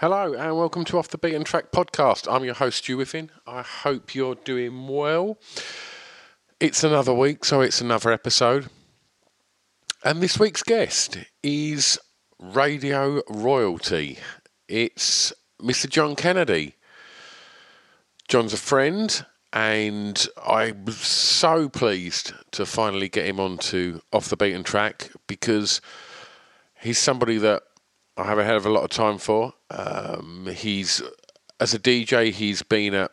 Hello and welcome to Off the Beaten Track podcast. I'm your host, Stu Whiffen. I hope you're doing well. It's another week, so it's another episode. And this week's guest is radio royalty. It's Mr. John Kennedy. John's a friend, and I'm so pleased to finally get him onto Off the Beaten Track because he's somebody that I have a hell of a lot of time for. Um, he's as a DJ, he's been at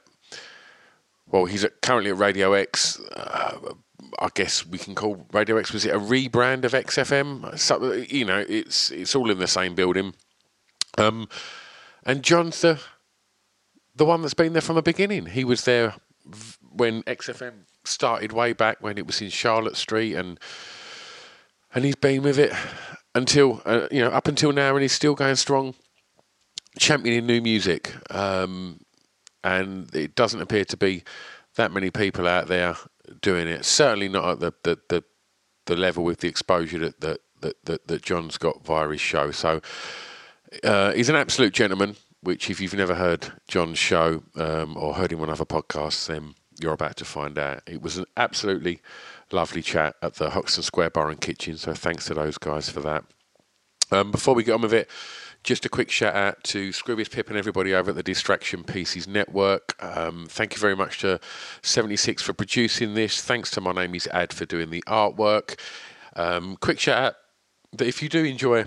well, he's at, currently at Radio X. Uh, I guess we can call Radio X. Was it a rebrand of XFM? So, you know, it's it's all in the same building. Um, and John's the the one that's been there from the beginning. He was there when XFM started way back when it was in Charlotte Street, and and he's been with it until uh, you know up until now, and he's still going strong, championing new music. Um, and it doesn't appear to be that many people out there doing it. Certainly not at the the, the, the level with the exposure that that, that, that, John's got via his show. So uh, he's an absolute gentleman. Which, if you've never heard John's show um, or heard him on other podcasts, then you're about to find out. It was an absolutely lovely chat at the Hoxton Square Bar and Kitchen. So thanks to those guys for that. Um, before we get on with it, just a quick shout out to Scroobius Pip and everybody over at the Distraction Pieces Network. Um, thank you very much to 76 for producing this. Thanks to my name is Ad for doing the artwork. Um, quick shout out that if you do enjoy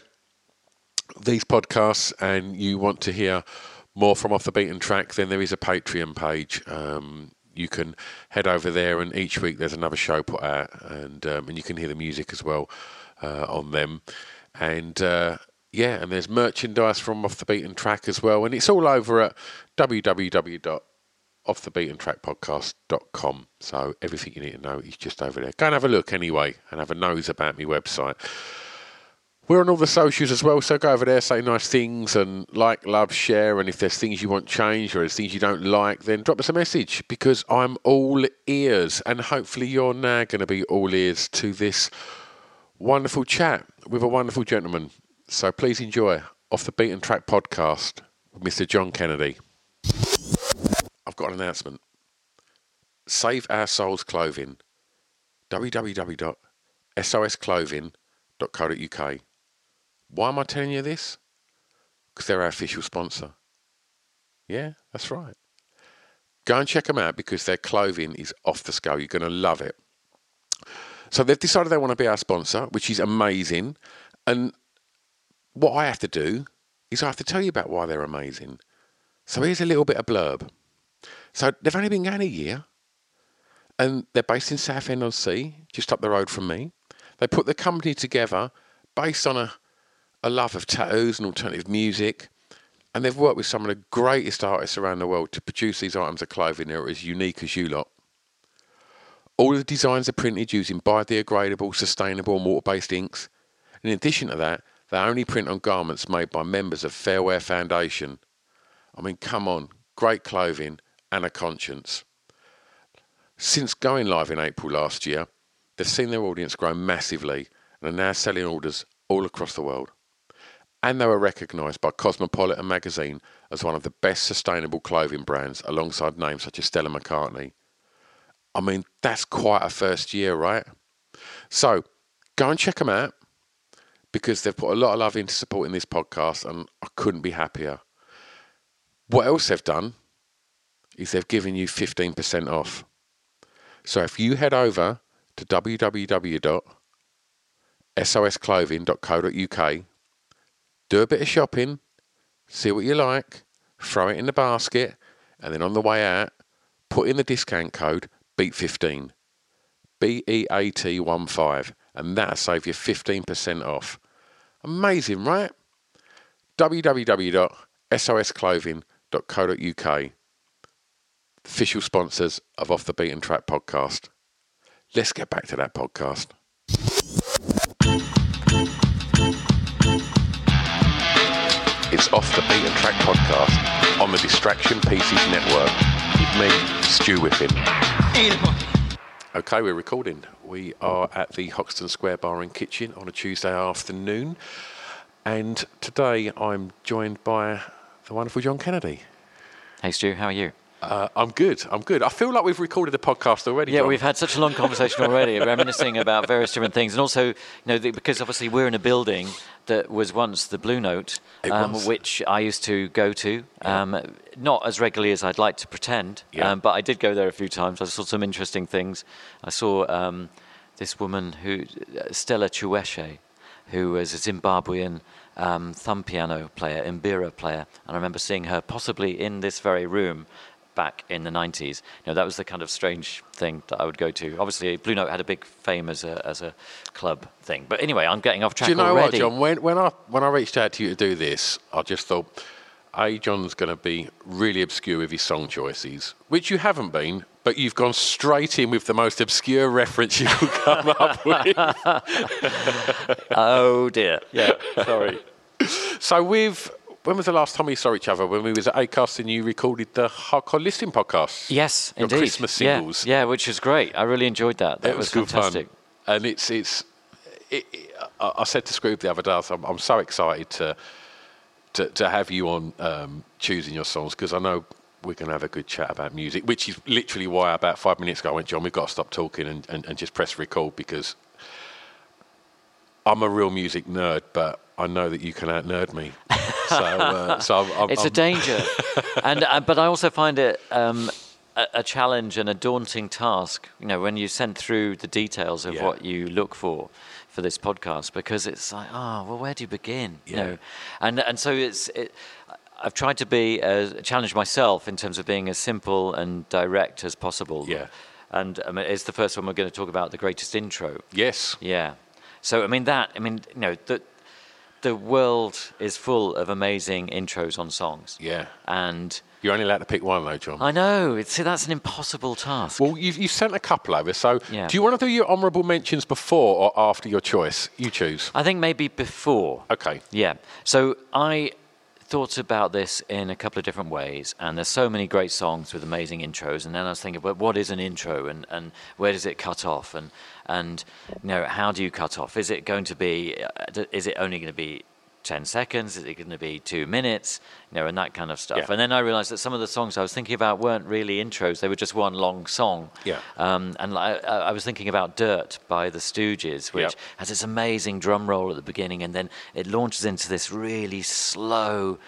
these podcasts and you want to hear more from Off the Beaten Track, then there is a Patreon page. Um, you can head over there, and each week there's another show put out, and um, and you can hear the music as well uh, on them. And uh, yeah, and there's merchandise from Off the Beaten Track as well, and it's all over at www.offthebeatentrackpodcast.com. So everything you need to know is just over there. Go and have a look anyway, and have a nose about my website. We're on all the socials as well, so go over there, say nice things, and like, love, share. And if there's things you want changed or there's things you don't like, then drop us a message because I'm all ears, and hopefully you're now going to be all ears to this wonderful chat with a wonderful gentleman. So please enjoy Off the Beaten Track podcast with Mr. John Kennedy. I've got an announcement. Save Our Souls Clothing. www.sosclothing.co.uk. Why am I telling you this? Because they're our official sponsor. Yeah, that's right. Go and check them out because their clothing is off the scale. You're going to love it. So they've decided they want to be our sponsor, which is amazing. And what I have to do is I have to tell you about why they're amazing. So here's a little bit of blurb. So they've only been going a year, and they're based in Southend on Sea, just up the road from me. They put the company together based on a a love of tattoos and alternative music, and they've worked with some of the greatest artists around the world to produce these items of clothing that are as unique as you lot. All of the designs are printed using biodegradable, sustainable, and water based inks. In addition to that, they only print on garments made by members of Fair Wear Foundation. I mean, come on, great clothing and a conscience. Since going live in April last year, they've seen their audience grow massively and are now selling orders all across the world and they were recognised by Cosmopolitan magazine as one of the best sustainable clothing brands alongside names such as Stella McCartney. I mean, that's quite a first year, right? So go and check them out. Because they've put a lot of love into supporting this podcast, and I couldn't be happier. What else they've done is they've given you 15% off. So if you head over to www.sosclothing.co.uk, do a bit of shopping, see what you like, throw it in the basket, and then on the way out, put in the discount code BEAT15. B E A T 1 5, and that'll save you 15% off. Amazing, right? www.sosclothing.co.uk, official sponsors of Off the Beaten Track podcast. Let's get back to that podcast. It's Off the Beaten Track podcast on the Distraction Pieces Network with me, Stu Whiffen. Okay, we're recording. We are at the Hoxton Square Bar and Kitchen on a Tuesday afternoon, and today I'm joined by the wonderful John Kennedy. Hey Stu, how are you? Uh, I'm good. I'm good. I feel like we've recorded the podcast already. Yeah, John. we've had such a long conversation already, reminiscing about various different things, and also, you know, the, because obviously we're in a building that was once the Blue Note, um, which I used to go to, um, not as regularly as I'd like to pretend, Yeah. um, but I did go there a few times. I saw some interesting things. I saw um, this woman who, Stella Chiweshe, who was a Zimbabwean um, thumb piano player, mbira player, and I remember seeing her possibly in this very room back in the 90s. You know, that was the kind of strange thing that I would go to. Obviously, Blue Note had a big fame as a, as a club thing. But anyway, I'm getting off track Do you know already. what, John? When, when I when I reached out to you to do this, I just thought, a John's going to be really obscure with his song choices, which you haven't been. But you've gone straight in with the most obscure reference you could come up with. Oh dear. Yeah, sorry. So with when was the last time we saw each other? When we was at Acast and you recorded the Hardcore Listening podcast. Yes, Your indeed. Christmas singles. Yeah, which is great. I really enjoyed that. That it was, was, fantastic. fun. And it's it's. It, it, I I said to Scroob the other day, I'm, I'm so excited to to, to have you on um, choosing your songs because I know we're going to have a good chat about music, which is literally why about five minutes ago I went, John, we've got to stop talking and, and, and just press record because I'm a real music nerd, but I know that you can out nerd me. So, uh, so I'm, I'm, It's a I'm- danger, and uh, but I also find it um, a, a challenge and a daunting task. You know, when you send through the details of Yeah. what you look for for this podcast, because it's like, oh, well, where do you begin? You know, and and so it's. It, I've tried to be uh, challenge myself in terms of being as simple and direct as possible. Yeah. And um, it's the first one we're going to talk about the greatest intro. yes. Yeah. So I mean that I mean you know the the world is full of amazing intros on songs. Yeah. And You're only allowed to pick one though, John. I know it's see that's an impossible task. Well, you've, you've sent a couple over. So, Yeah. do you want to do your honourable mentions before or after your choice? You choose. I think maybe before. Okay. Yeah. So I thought about this in a couple of different ways, and there's so many great songs with amazing intros. And then I was thinking, well, what is an intro, and, and where does it cut off, and and you know how do you cut off? Is it going to be? uh, Is it only going to be 10 seconds? Is it going to be two minutes? You know, and that kind of stuff. Yeah. And then I realized that some of the songs I was thinking about weren't really intros, they were just one long song. Yeah. Um, and I, I was thinking about Dirt by the Stooges, which Yep. has this amazing drum roll at the beginning, and then it launches into this really slow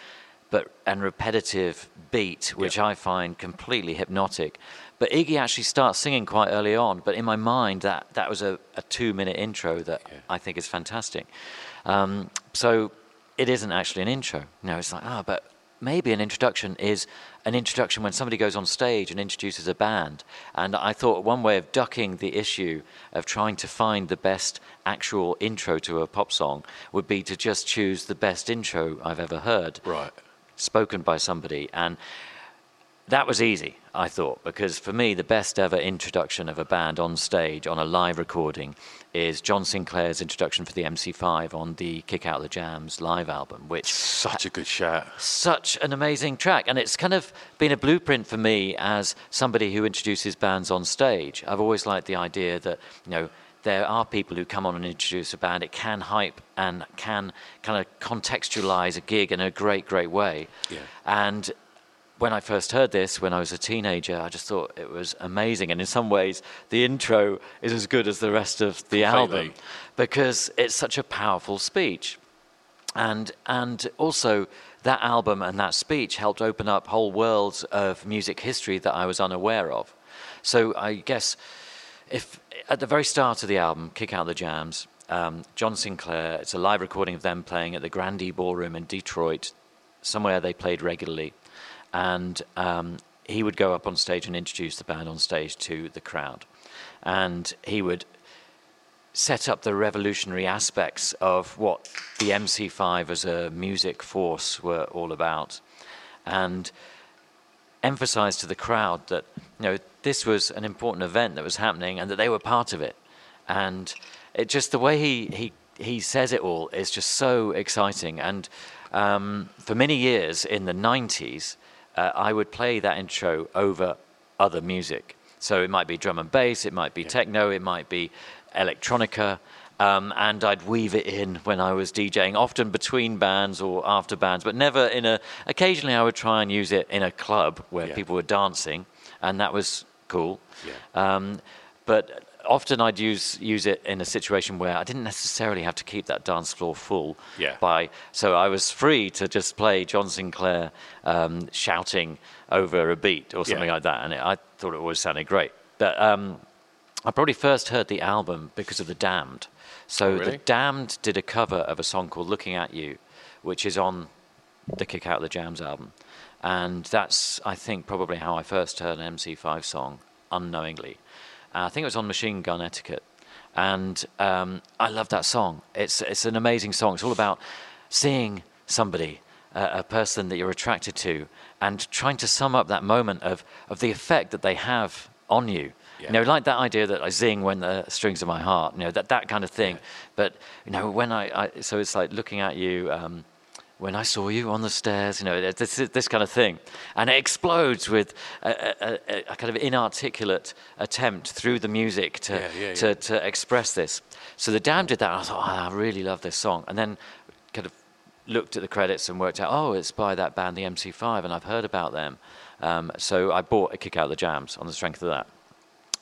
but and repetitive beat, which I find completely hypnotic. But Iggy actually starts singing quite early on, but in my mind, that, that was a, a two minute intro that I think is fantastic. Um, so it isn't actually an intro. No, it's like, ah, but maybe an introduction is an introduction when somebody goes on stage and introduces a band. And I thought one way of ducking the issue of trying to find the best actual intro to a pop song would be to just choose the best intro I've ever heard Right. spoken by somebody. And that was easy, I thought, because for me, the best ever introduction of a band on stage on a live recording is John Sinclair's introduction for the MC5 on the Kick Out the Jams live album, which Such a good shout. such an amazing track and it's kind of been a blueprint for me as somebody who introduces bands on stage i've always liked the idea that you know there are people who come on and introduce a band it can hype and can kind of contextualize a gig in a great great way Yeah. and when I first heard this, when I was a teenager, I just thought it was amazing. And in some ways, the intro is as good as the rest of the album because it's such a powerful speech. And, and also, that album and that speech helped open up whole worlds of music history that I was unaware of. So I guess if at the very start of the album, Kick Out the Jams, um, John Sinclair, it's a live recording of them playing at the Grande Ballroom in Detroit, somewhere they played regularly. And um, he would go up on stage and introduce the band on stage to the crowd. And he would set up the revolutionary aspects of what the MC5 as a music force were all about. And emphasize to the crowd that you know this was an important event that was happening and that they were part of it. And it just the way he he he says it all is just so exciting. And um, for many years in the '90s, uh, I would play that intro over other music. So it might be drum and bass, it might be techno, it might be electronica. Um, and I'd weave it in when I was DJing, often between bands or after bands, but never in a. Occasionally, I would try and use it in a club where Yeah. people were dancing, and that was cool. Yeah. Um, but often I'd use use it in a situation where I didn't necessarily have to keep that dance floor full. Yeah. By so I was free to just play John Sinclair um, shouting over a beat or something Yeah. like that, and it, I thought it always sounded great. But um, I probably first heard the album because of the Damned. So Oh, really? the Damned did a cover of a song called "Looking at You," which is on the Kick Out the Jams album, and that's I think probably how I first heard an MC5 song unknowingly. Uh, I think it was on Machine Gun Etiquette, and um, I love that song. It's it's an amazing song. It's all about seeing somebody, uh, a person that you're attracted to, and trying to sum up that moment of of the effect that they have on you. Yeah. You know, like that idea that I sing when the strings of my heart, you know, that, that kind of thing. But, you know, when I, I, so it's like looking at you, um, when I saw you on the stairs, you know, this, this kind of thing. And it explodes with a, a, a, kind of inarticulate attempt through the music to, Yeah, yeah, to, yeah. to express this. So the Damned did that, and I thought, oh, I really love this song. And then kind of looked at the credits and worked out, oh, it's by that band, the MC5, and I've heard about them. Um, so I bought a Kick Out the Jams on the strength of that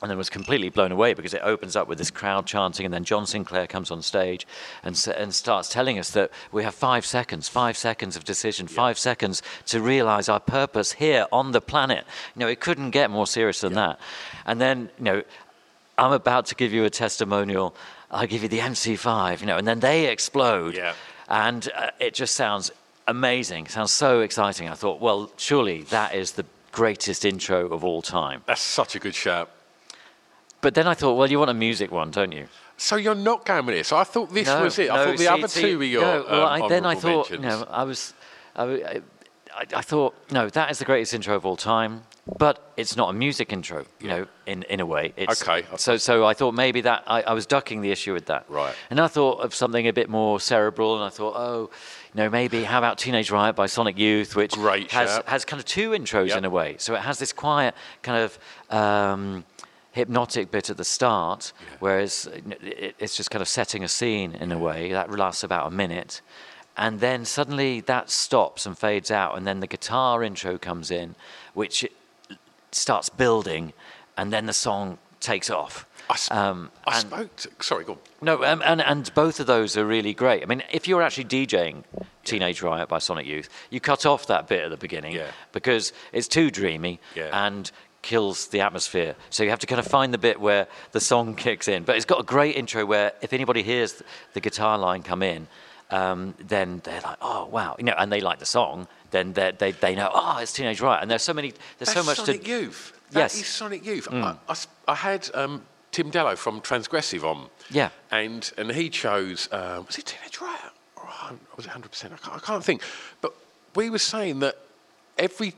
and then was completely blown away because it opens up with this crowd chanting, and then John Sinclair comes on stage and, and starts telling us that we have five seconds, five seconds of decision, five seconds to realize our purpose here on the planet. You know, it couldn't get more serious than that. And then, you know, I'm about to give you a testimonial. I'll give you the MC5, you know, and then they explode. Yeah. And uh, it just sounds amazing. Sounds so exciting. I thought, well, surely that is the greatest intro of all time. That's such a good shout. But then I thought, well, you want a music one, don't you? So you're not going with this. I thought this No, was it. I no, thought the see- other see, two were your. no, well, um, I, then I thought, mentions. know, I was, I, I, I thought, no, that is the greatest intro of all time. But it's not a music intro, you know, in, in a way. It's, Okay. So so I thought maybe that I, I was ducking the issue with that. Right. And I thought of something a bit more cerebral, and I thought, oh, you know, maybe how about Teenage Riot by Sonic Youth, which Great has shout. has kind of two intros Yep. in a way. So it has this quiet kind of. Um, hypnotic bit at the start whereas it's just kind of setting a scene in a way that lasts about a minute and then suddenly that stops and fades out and then the guitar intro comes in which starts building and then the song takes off I, sp- um, I and- spoke. To, sorry, go on. no, um, and and both of those are really great. I mean, if you're actually DJing Teenage Riot by Sonic Youth, you cut off that bit at the beginning Yeah. because it's too dreamy Yeah. and kills the atmosphere. So you have to kind of find the bit where the song kicks in. But it's got a great intro where if anybody hears the guitar line come in, um, then they're like, oh wow, you know, and they like the song. Then they they know, oh, it's Teenage Riot, and there's so many, there's That's so much to Sonic to. Youth. That Yes. Mm. is Sonic Youth. I had um, Tim Dellow from Transgressive on. Yeah. And and he chose uh, was it Teenage Riot or was it hundred percent? I can't, I can't think. But we were saying that every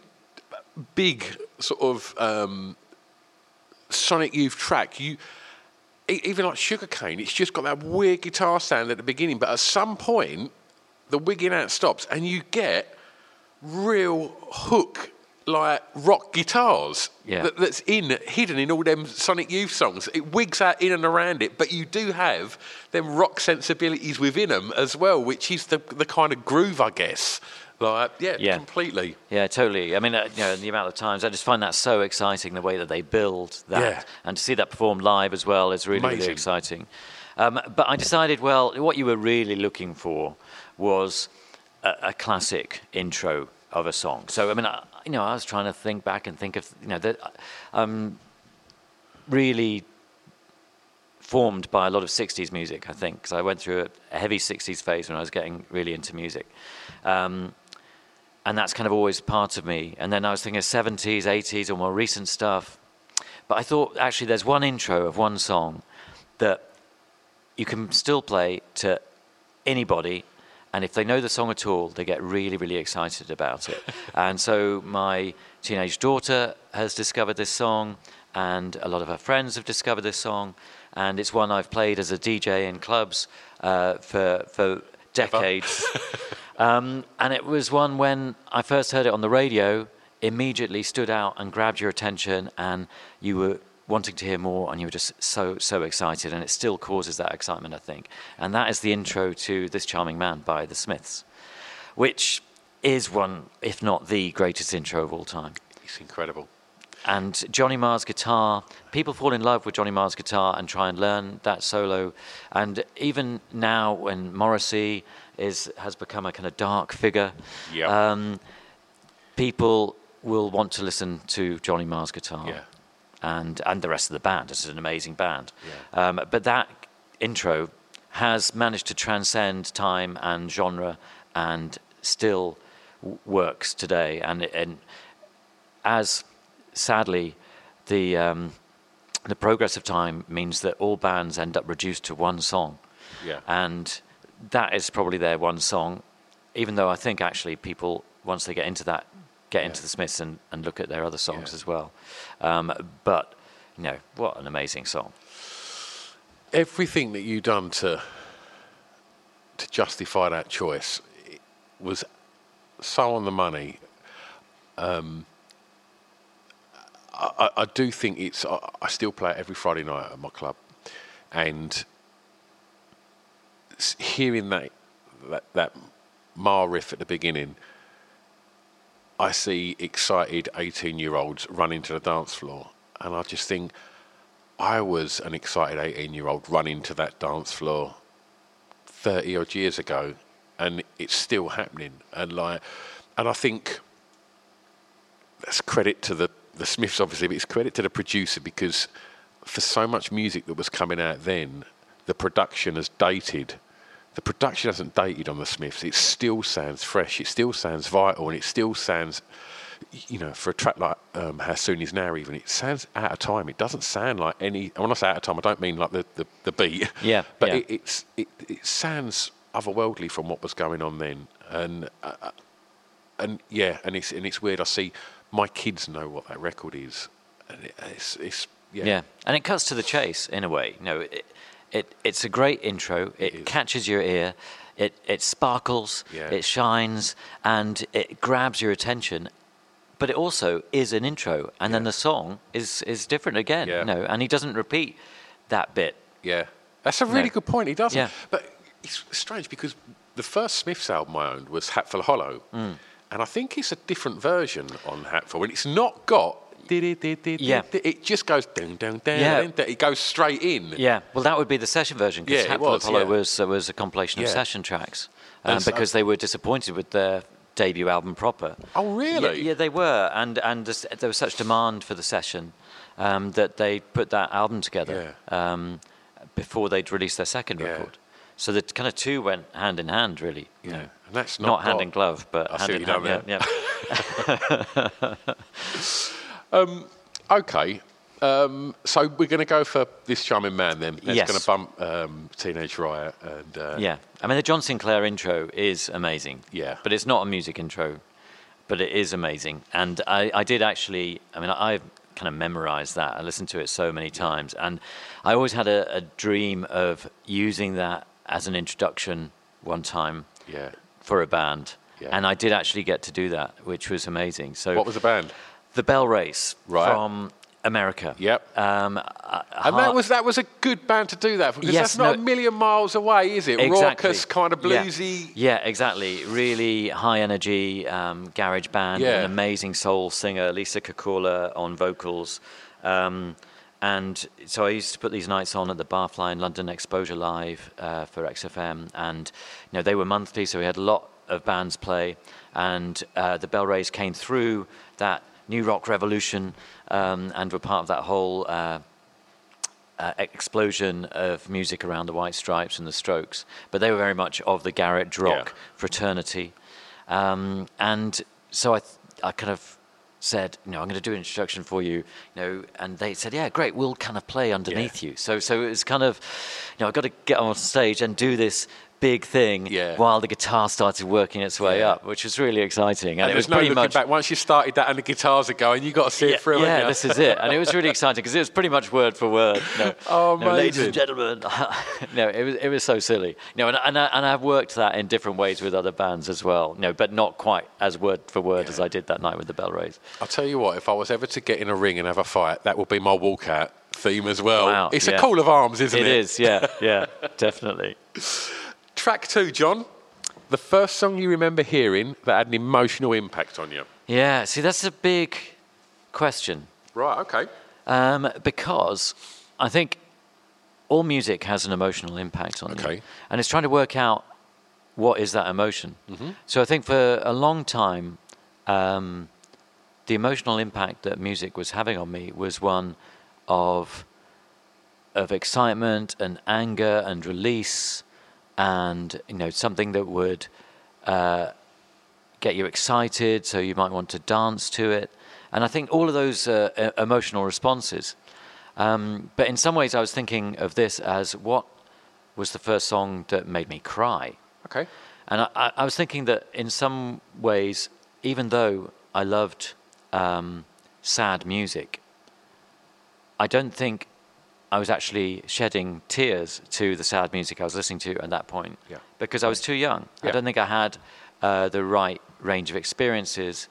big sort of um, Sonic Youth track, you even like Sugar Kane, it's just got that weird guitar sound at the beginning, but at some point the wigging out stops and you get real hook like rock guitars Yeah. that, that's in hidden in all them Sonic Youth songs. It wigs out in and around it, but you do have them rock sensibilities within them as well, which is the the kind of groove, I guess. Like yeah, Yeah. completely. Yeah, totally. I mean, uh, you know, the amount of times I just find that so exciting the way that they build that, Yeah. and to see that performed live as well is really, really exciting. Um, but I decided, well, what you were really looking for was a, a classic intro of a song. So, I mean, I, you know, I was trying to think back and think of, you know, that um, really formed by a lot of 60s music, I think, because I went through a, a heavy 60s phase when I was getting really into music. Um, and that's kind of always part of me. And then I was thinking of 70s, 80s, or more recent stuff. But I thought actually there's one intro of one song that you can still play to anybody. And if they know the song at all, they get really, really excited about it. and so my teenage daughter has discovered this song, and a lot of her friends have discovered this song. And it's one I've played as a DJ in clubs uh, for, for decades. Um, and it was one when I first heard it on the radio, immediately stood out and grabbed your attention, and you were wanting to hear more, and you were just so, so excited. And it still causes that excitement, I think. And that is the intro to This Charming Man by The Smiths, which is one, if not the greatest intro of all time. It's incredible. And Johnny Marr's guitar, people fall in love with Johnny Marr's guitar and try and learn that solo. And even now, when Morrissey is has become a kind of dark figure, Yep. um, people will want to listen to Johnny Marr's guitar. Yeah. And, and the rest of the band. It's an amazing band. Um, but that intro has managed to transcend time and genre and still w- works today. And, and as sadly the um, the progress of time means that all bands end up reduced to one song, Yeah. and that is probably their one song. Even though I think actually people once they get into that get into the Smiths and, and look at their other songs Yeah. as well. Um, but you know what an amazing song. Everything that you've done to to justify that choice was so on the money. Um, I, I, do think it's. I, I still play it every Friday night at my club, and hearing that that that Marr riff at the beginning, I see excited eighteen-year-olds running to the dance floor, and I just think I was an excited eighteen-year-old running to that dance floor thirty odd years ago, and it's still happening. And like, and I think that's credit to the the Smiths, obviously, but it's credit to the producer because for so much music that was coming out then, the production has dated. The production hasn't dated on the Smiths. It still sounds fresh. It still sounds vital, and it still sounds, you know, for a track like um, "How Soon Is Now," even it sounds out of time. It doesn't sound like any. When I say out of time, I don't mean like the, the, the beat. Yeah, but yeah. It, it's it, it sounds otherworldly from what was going on then, and uh, and yeah, and it's and it's weird. I see my kids know what that record is, and it, it's it's yeah. Yeah, and it cuts to the chase in a way. You know, it, it it's a great intro. It catches your ear. It it sparkles. Yeah. It shines, and it grabs your attention. But it also is an intro, and then the song is is different again. Yeah. You know, and he doesn't repeat that bit. Yeah, that's a really No. good point. He doesn't. Yeah. But it's strange because the first Smiths album I owned was Hatful Hollow, Mm. And I think it's a different version on Hatful, and it's not got. Yeah. It just goes down, down, down. Yeah. It goes straight in. Yeah, well, that would be the session version because Yeah, Hatful was, Apollo yeah. was uh, was a compilation of Yeah. session tracks, um, so- because they were disappointed with their debut album proper. Oh, really? Yeah, yeah, they were, and and there was such demand for the session um, that they put that album together um, before they'd release their second record. So the kind of two went hand in hand, really. you know. and that's not, not hand in glove, but I hand see in hand. Yeah, yeah. Okay. Um, so we're going to go for this charming man then. That's Yes. going to bump um, Teenage Riot and uh, Yeah, I mean the John Sinclair intro is amazing. Yeah. but it's not a music intro, but it is amazing. And I, I did actually, I mean, I kind of memorized that. I listened to it so many times, and I always had a, a dream of using that as an introduction one time yeah, for a band. Yeah. And I did actually get to do that, which was amazing. So What was the band? the BellRays Right. from America. Yep. Um, And that was that was a good band to do that for because Yes, that's not no- a million miles away, is it? Exactly. Raucous, kind of Yeah. bluesy. Yeah, exactly. Really high energy um, garage band. Yeah. An amazing soul singer, Lisa Kekaula on vocals. Um, and so I used to put these nights on at the Barfly in London Exposure Live uh, for XFM, and you know they were monthly, so we had a lot of bands play, and uh, the BellRays came through that new rock revolution, um, and were part of that whole. Uh, uh, explosion of music around the White Stripes and the Strokes, but they were very much of the garage rock Yeah. fraternity. Um, and so I, th- I kind of said, you know, I'm going to do an introduction for you, you know, and they said, yeah, great, we'll kind of play underneath you. So, so it was kind of, you know, I've got to get on stage and do this big thing Yeah. while the guitar started working its way Yeah. up, which was really exciting. And, And it was there's no pretty looking much back. Once you started that and the guitars are going, you got to see yeah, it through. yeah, this is it, and it was really exciting because it was pretty much word for word. Know, Oh, know, ladies and gentlemen, no, it was it was so silly. Know, and and, I, and I've worked that in different ways with other bands as well. Know, but not quite as word for word as I did that night with the BellRays. I'll tell you what, if I was ever to get in a ring and have a fight, that would be my walkout theme as well. Wow, it's a call of arms, isn't it? It is, yeah, yeah, definitely. Track two, John. The first song you remember hearing that had an emotional impact on you. Yeah, see, that's a big question Right, okay. um, because I think all music has an emotional impact on you, and it's trying to work out what is that emotion. So I think for a long time, um, the emotional impact that music was having on me was one of of excitement and anger and release, and you know something that would uh, get you excited, so you might want to dance to it. And I think all of those uh, emotional responses. Um, but in some ways, I was thinking of this as what was the first song that made me cry. Okay. And I, I, I was thinking that in some ways, even though I loved um, sad music, I don't think I was actually shedding tears to the sad music I was listening to at that point Yeah. because I was too young. I don't think I had uh, the right range of experiences.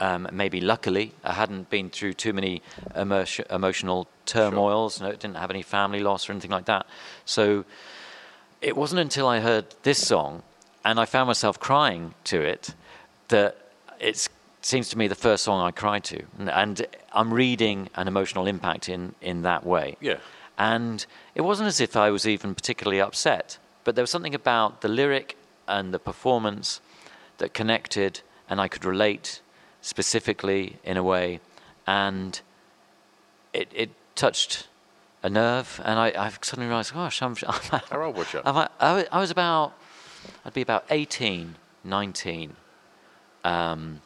Um, maybe luckily, I hadn't been through too many emotion, emotional turmoils. No, didn't have any family loss or anything like that. So it wasn't until I heard this song and I found myself crying to it that it seems to me the first song I cried to. And, and I'm reading an emotional impact in, in that way. Yeah. And it wasn't as if I was even particularly upset, but there was something about the lyric and the performance that connected and I could relate specifically in a way. And it, it touched a nerve, and I, I suddenly realized, gosh, I'm, I'm How old was you? I, I was about, I'd be about 18, 19. Um,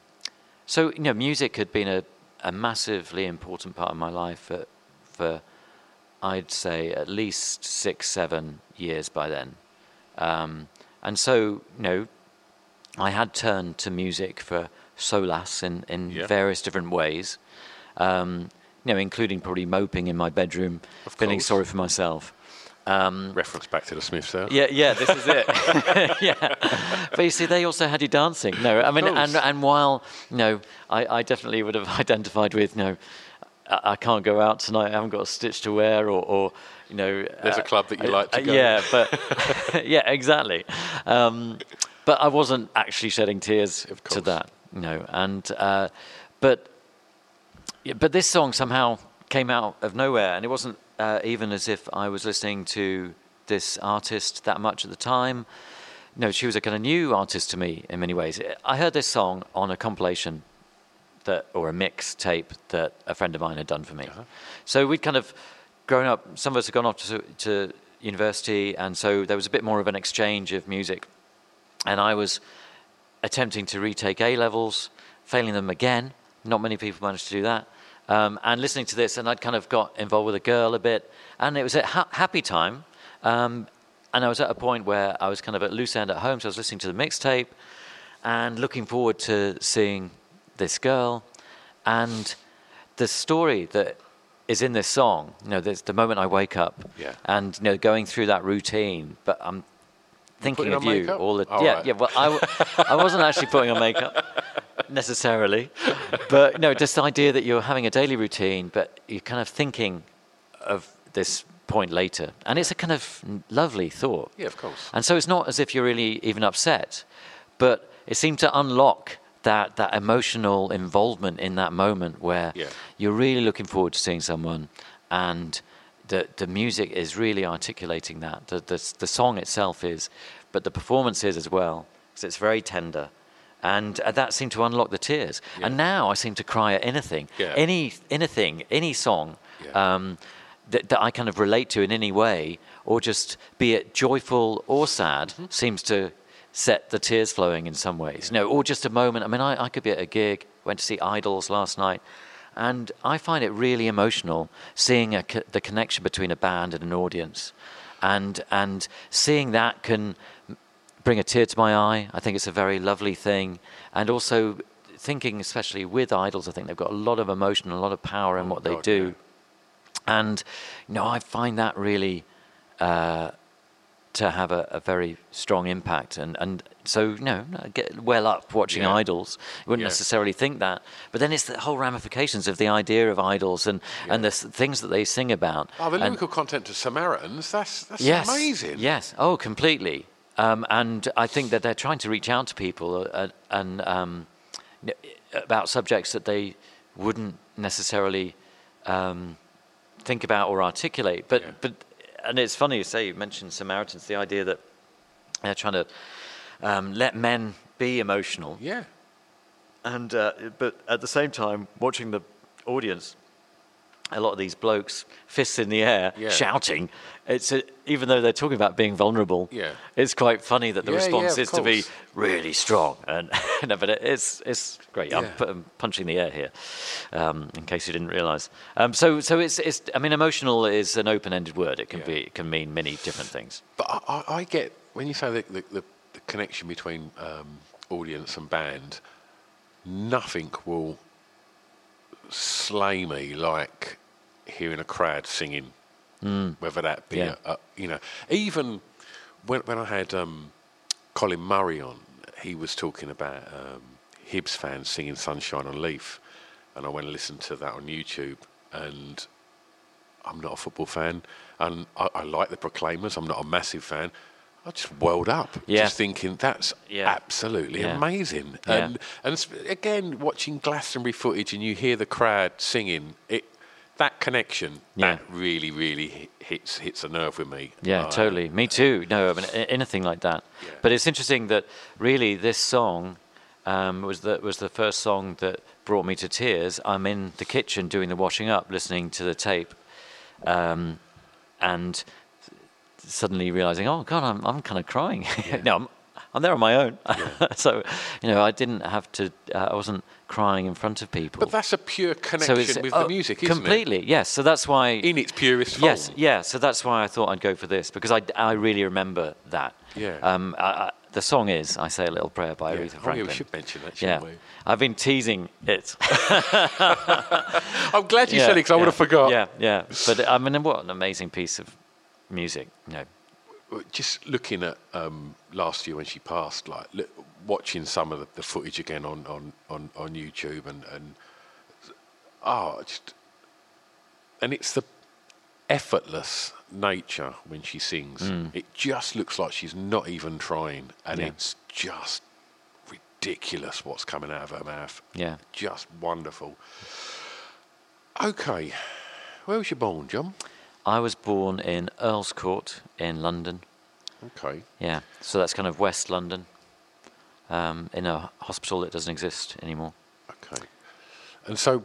so, you know, music had been a, a massively important part of my life for, for, I'd say, at least six, seven years by then. Um, and so, you know, I had turned to music for solace in, in Yeah. various different ways, um, you know, including probably moping in my bedroom, feeling sorry for myself. Um, Reference back to the Smiths there. yeah, yeah, this is it. yeah, but you see, they also had you dancing. No, I mean, and and while you know, I, I definitely would have identified with you know, I, I can't go out tonight. I haven't got a stitch to wear, or, or you know, There's a club that you like to uh, go. Yeah, but yeah, exactly. Um, but I wasn't actually shedding tears Of to that, you know, and uh, but yeah, but this song somehow came out of nowhere, and it wasn't uh, even as if I was listening to this artist that much at the time. No, she was a kind of new artist to me in many ways. I heard this song on a compilation that, or a mix tape that a friend of mine had done for me. So we'd kind of grown up. Some of us had gone off to, to university, and so there was a bit more of an exchange of music. And I was attempting to retake A levels, failing them again. Not many people managed to do that. Um, and listening to this, and I'd kind of got involved with a girl a bit, and it was a ha- happy time. Um, and I was at a point where I was kind of at loose end at home, so I was listening to the mixtape and looking forward to seeing this girl. And the story that is in this song, you know, there's the moment I wake up Yeah. and, you know, going through that routine, but I'm thinking of you makeup? all the Oh, yeah right. yeah. Well, I, w- I wasn't actually putting on makeup necessarily, but no, just the idea that you're having a daily routine, but you're kind of thinking of this point later, and it's a kind of lovely thought. Yeah, of course. And so it's not as if you're really even upset, but it seemed to unlock that, that emotional involvement in that moment where Yeah. you're really looking forward to seeing someone and the, the music is really articulating that. The, the, the song itself is, but the performance is as well, because it's very tender. And uh, that seemed to unlock the tears. And now I seem to cry at anything, Yeah. any anything, any song Yeah. um, that, that I kind of relate to in any way, or just be it joyful or sad, Mm-hmm. seems to set the tears flowing in some ways. No, or just a moment. I mean, I, I could be at a gig, went to see IDLES last night, and I find it really emotional seeing a, co- the connection between a band and an audience, and and seeing that can bring a tear to my eye. I think it's a very lovely thing, and also thinking, especially with IDLES, I think they've got a lot of emotion, a lot of power in what they Oh, God, do, yeah. and you know, I find that really uh, to have a, a very strong impact, and and so you know, I get well up watching Yeah. IDLES. You wouldn't Yeah. necessarily think that, but then it's the whole ramifications of the idea of IDLES and and the s- things that they sing about. Oh, the And- lyrical content of Samaritans, that's, that's yes, amazing. Yes, oh, completely. Um, and I think that they're trying to reach out to people uh, and um, about subjects that they wouldn't necessarily um, think about or articulate. But Yeah. but and it's funny you say you mentioned Samaritans, the idea that they're trying to um, let men be emotional Yeah. and uh, but at the same time watching the audience a lot of these blokes fists in the air Yeah. shouting. It's a, even though they're talking about being vulnerable Yeah. it's quite funny that the Yeah, response is to be really strong. And no, but it's it's great. I'm, pu- I'm punching the air here um, in case you didn't realize. Um, so so it's it's I mean emotional is an open-ended word. It can be it can mean many different things. But I, I, I get when you say the, the, the, the connection between um, audience and band, nothing will slay me like hearing a crowd singing, whether that be, Mm. Yeah. a, a, you know, even when, when I had um, Colin Murray on, he was talking about um, Hibs fans singing Sunshine on Leith, and I went and listened to that on YouTube, and I'm not a football fan, and I, I like the Proclaimers. I'm not a massive fan. I just welled up, Yeah. just thinking that's Yeah. absolutely Yeah. amazing. And and again, watching Glastonbury footage and you hear the crowd singing, it that connection Yeah. that really really hits hits a nerve with me. Yeah, Uh, totally. Me too. No, I mean anything like that. Yeah. But it's interesting that really this song um, was the was the first song that brought me to tears. I'm in the kitchen doing the washing up, listening to the tape, um, and suddenly realizing, oh God, I'm I'm kind of crying. no, I'm I'm there on my own. so you know, I didn't have to. Uh, I wasn't crying in front of people. But that's a pure so connection it's, with oh, the music, isn't it? completely. Yes. So that's why? In its purest form. Yes, yeah. So that's why I thought I'd go for this because I, I really remember that. Yeah. Um, I, I, the song is "I Say a Little Prayer" by Yeah. Aretha Oh, yeah, Franklin. we should mention that, yeah. we? I've been teasing it. I'm glad you yeah, said it because I would have forgot. Yeah, yeah. But I mean, what an amazing piece of music. You know. just looking at um, last year when she passed, like look, watching some of the, the footage again on, on, on, on YouTube, and and oh, just and it's the effortless nature when she sings. Mm. It just looks like she's not even trying, and Yeah. it's just ridiculous what's coming out of her mouth. Yeah. just wonderful. Okay, where was you born, John? I was born in Earl's Court in London. Okay. Yeah. So that's kind of West London, um, in a hospital that doesn't exist anymore. Okay. And so,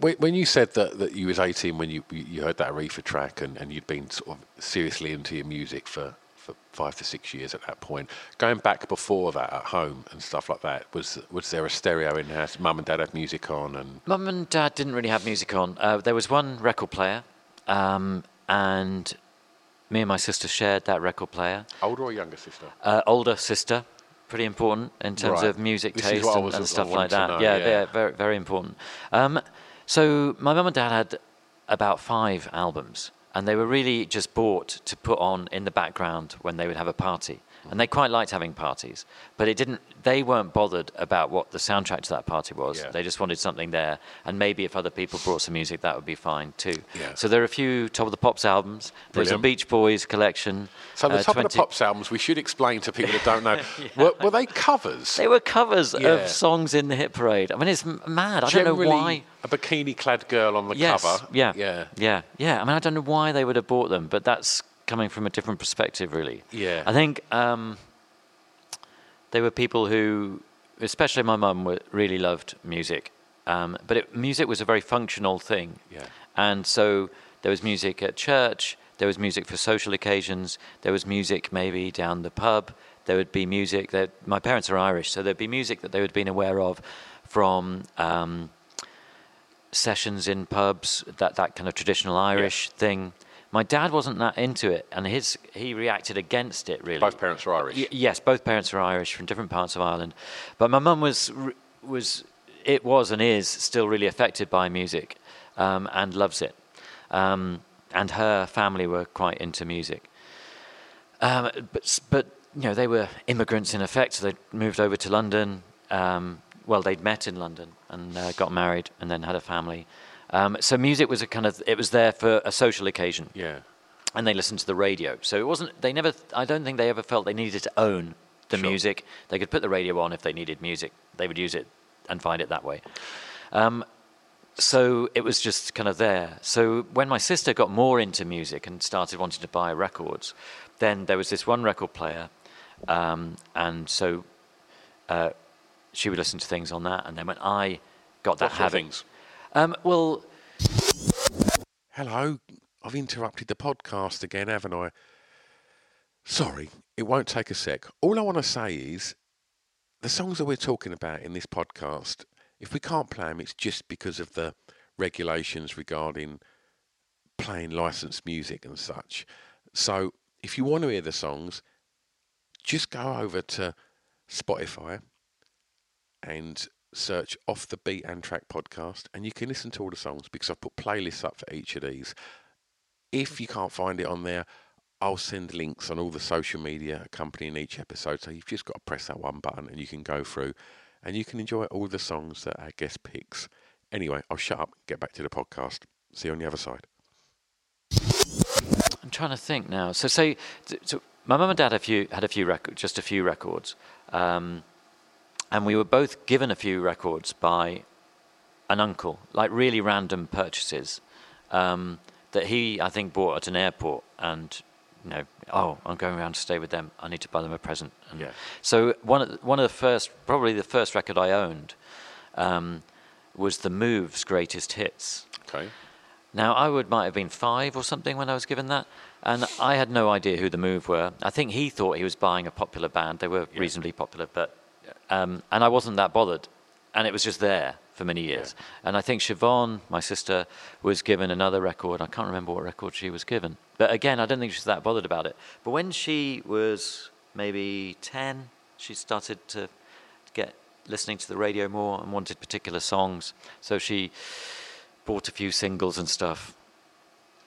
when, when you said that, that you was 18 when you you heard that Aretha track and, and you'd been sort of seriously into your music for, for five to six years at that point, going back before that at home and stuff like that, was was there a stereo in the house? Mum and dad had music on and Mum and Dad didn't really have music on. Uh, there was one record player, um, and me and my sister shared that record player. older or younger sister? Uh, older sister, pretty important in terms Right. of music This taste and, and stuff like that. know, yeah, yeah. they're very very important. Um, so my mum and dad had about five albums, and they were really just bought to put on in the background when they would have a party. And they quite liked having parties, but it didn't. They weren't bothered about what the soundtrack to that party was. Yeah. They just wanted something there, and maybe if other people brought some music, that would be fine too. Yeah. So there are a few Top of the Pops albums. There's a Beach Boys collection. So the uh, top of the Pops albums, we should explain to people that don't know. were, were they covers? They were covers Yeah. of songs in the hit parade. I mean, it's mad. I don't know why. a bikini-clad girl on the yes, cover. Yeah, yeah, yeah, yeah. I mean, I don't know why they would have bought them, but that's coming from a different perspective, really. Yeah. I think um, they were people who, especially my mum, really loved music. Um, but it, music was a very functional thing. Yeah. And so there was music at church, there was music for social occasions, there was music maybe down the pub, there would be music that my parents are Irish, so there'd be music that they would have been aware of from um, sessions in pubs, that, that kind of traditional Irish thing. My dad wasn't that into it, and his he reacted against it really. Both parents were Irish. Y- yes, both parents were Irish from different parts of Ireland, but my mum was was it was and is still really affected by music, um, and loves it, um, and her family were quite into music. Um, but but you know they were immigrants in effect, so they moved over to London. Um, well, they'd met in London and uh, got married, and then had a family. Um, so music was a kind of it was there for a social occasion Yeah. and they listened to the radio. So it wasn't. They never. I don't think they ever felt they needed to own the Sure. music. They could put the radio on if they needed music. They would use it and find it that way. Um, so it was just kind of there. So when my sister got more into music and started wanting to buy records, then there was this one record player, um, and so uh, she would listen to things on that. And then when I got that What habit, things? Um, well, Hello, I've interrupted the podcast again, haven't I? Sorry, it won't take a sec. All I want to say is the songs that we're talking about in this podcast, if we can't play them, it's just because of the regulations regarding playing licensed music and such. So if you want to hear the songs, just go over to Spotify and search off the beat and track podcast and you can listen to all the songs because I've put playlists up for each of these. If you can't find it on there, I'll send links on all the social media accompanying each episode. So you've just got to press that one button and you can go through and you can enjoy all the songs that our guest picks. Anyway, I'll shut up, get back to the podcast. See you on the other side. I'm trying to think now. So, say, so my mum and dad had a few, had a few records, just a few records, um, and we were both given a few records by an uncle, like really random purchases um, that he, I think, bought at an airport, and you know, oh, I'm going around to stay with them. I need to buy them a present. And Yeah. So one of the, one of the first, probably the first record I owned, um, was the Move's greatest hits. Okay. Now, I would might have been five or something when I was given that, and I had no idea who the Move were. I think he thought he was buying a popular band. They were reasonably popular, but um, and I wasn't that bothered, and it was just there for many years. And I think Siobhan, my sister, was given another record. I can't remember what record she was given, but again, I don't think she was that bothered about it. But when she was maybe ten, she started to get listening to the radio more and wanted particular songs. So she bought a few singles and stuff.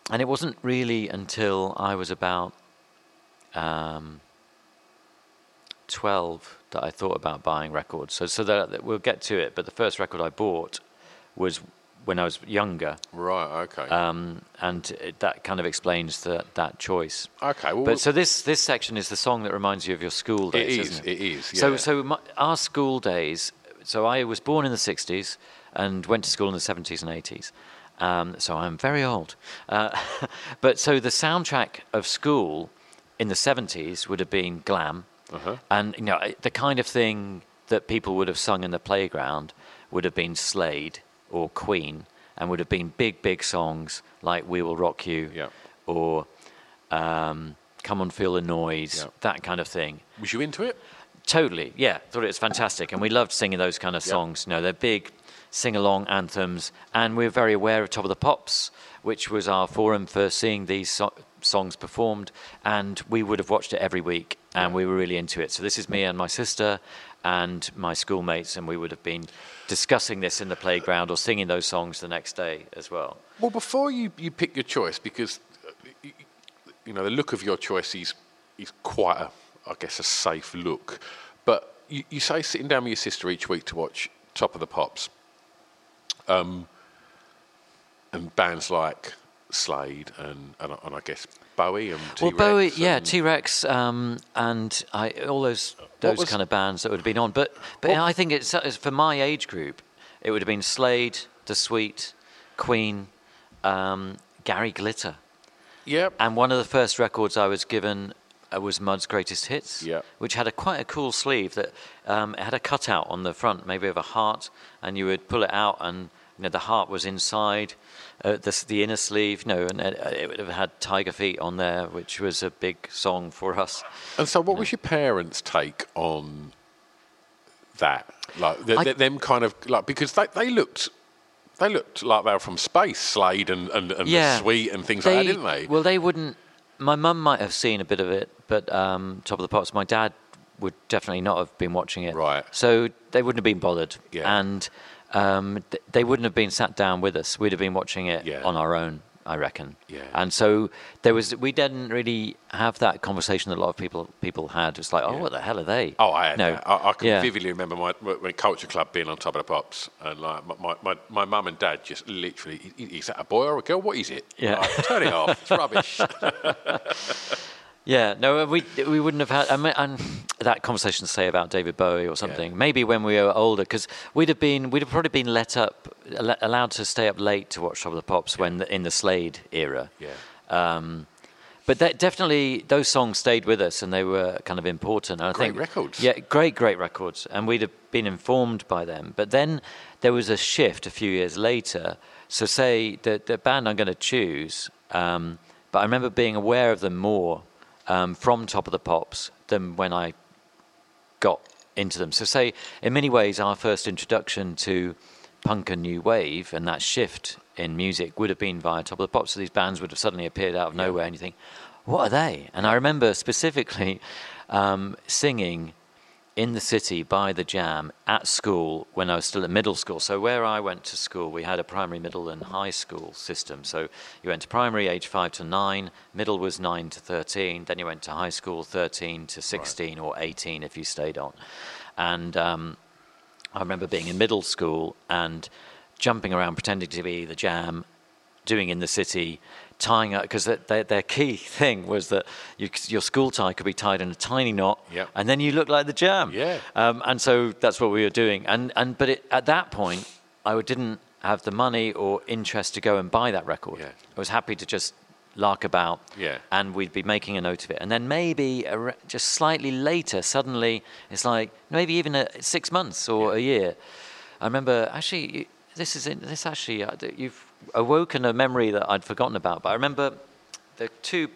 And it wasn't really until I was about um, 12 that I thought about buying records. So, so that, that we'll get to it. But the first record I bought was when I was younger. Right, okay. Um, and it, that kind of explains the, that choice. okay, well, But so this this section is the song that reminds you of your school days, is, isn't it is. So so my, our school days. So I was born in the '60s and went to school in the '70s and '80s. Um, so I'm very old. Uh, but so the soundtrack of school in the '70s would have been glam, Uh-huh. and you know the kind of thing that people would have sung in the playground would have been Slade or Queen, and would have been big big songs like "We Will Rock You" Yeah. or um, "Come on, Feel the Noise," Yeah. that kind of thing. Was you into it? Totally, yeah. Thought it was fantastic, and we loved singing those kind of Yeah. songs. You know, they're big sing-along anthems, and we were very aware of Top of the Pops, which was our forum for seeing these so- songs performed, and we would have watched it every week, and we were really into it. So this is me and my sister and my schoolmates, and we would have been discussing this in the playground or singing those songs the next day as well. Well, before you, you pick your choice, because you know, the look of your choice is is quite a, I guess, a safe look. But you, you say sitting down with your sister each week to watch Top of the Pops, um, and bands like Slade and and, and I guess Bowie and Well, T-Rex Bowie, yeah, T Rex, um, and I, all those those kind of bands that would have been on. But but I think it's, it's for my age group, it would have been Slade, The Sweet, Queen, um, Gary Glitter, Yep. and one of the first records I was given uh, was Mud's Greatest Hits, Yep. which had a quite a cool sleeve that um, it had a cutout on the front, maybe of a heart, and you would pull it out and. You know, the heart was inside uh, the, the inner sleeve, you know, and it, it would have had Tiger Feet on there, which was a big song for us. And so, what was your parents' take on that? Like the, I- them kind of like because they, they looked they looked like they were from space, Slade and and, and Yeah. the Sweet and things like that, didn't they? Well, they wouldn't. My mum might have seen a bit of it, but um, Top of the Pops. My dad would definitely not have been watching it. Right. So they wouldn't have been bothered. Yeah. And um, th- they wouldn't have been sat down with us. We'd have been watching it Yeah. on our own. I reckon. Yeah. And so there was. We didn't really have that conversation that a lot of people people had. It's like, oh, what the hell are they? Oh, I had no. I, I can Yeah. vividly remember my, my culture club being on top of the pops, and like my my, my, my mum and dad just literally, is that a boy or a girl? What is it? Yeah. Like, turn it off. It's rubbish. Yeah, no, we we wouldn't have had I mean, and that conversation to say about David Bowie or something. Maybe when we were older, because we'd have been we'd have probably been let up, allowed to stay up late to watch Top of the Pops when the, in the Slade era. yeah. Um, but that definitely those songs stayed with us and they were kind of important. And I Great think, records. Yeah, great, great records, and we'd have been informed by them. But then there was a shift a few years later. So say the the band I'm going to choose, um, but I remember being aware of them more um, from Top of the Pops than when I got into them. So, say, in many ways, our first introduction to punk and new wave and that shift in music would have been via Top of the Pops. So, these bands would have suddenly appeared out of nowhere, and you think, what are they? And I remember specifically um, singing in the city by the Jam at school when I was still at middle school. So where I went to school, we had a primary, middle, and high school system. So you went to primary age five to nine, middle was nine to thirteen, then you went to high school thirteen to sixteen or eighteen if you stayed on. And um, I remember being in middle school and jumping around pretending to be the Jam, doing in the city, tying up because their, their key thing was that you, your school tie could be tied in a tiny knot, Yep. and then you look like the Jam. Yeah. Um, and so that's what we were doing. And and but it, at that point, I didn't have the money or interest to go and buy that record. Yeah. I was happy to just lark about. Yeah. And we'd be making a note of it. And then maybe ar- just slightly later, suddenly it's like maybe even a, six months or a year. I remember actually. This is in, this actually uh, you've awoken a memory that I'd forgotten about. But I remember the two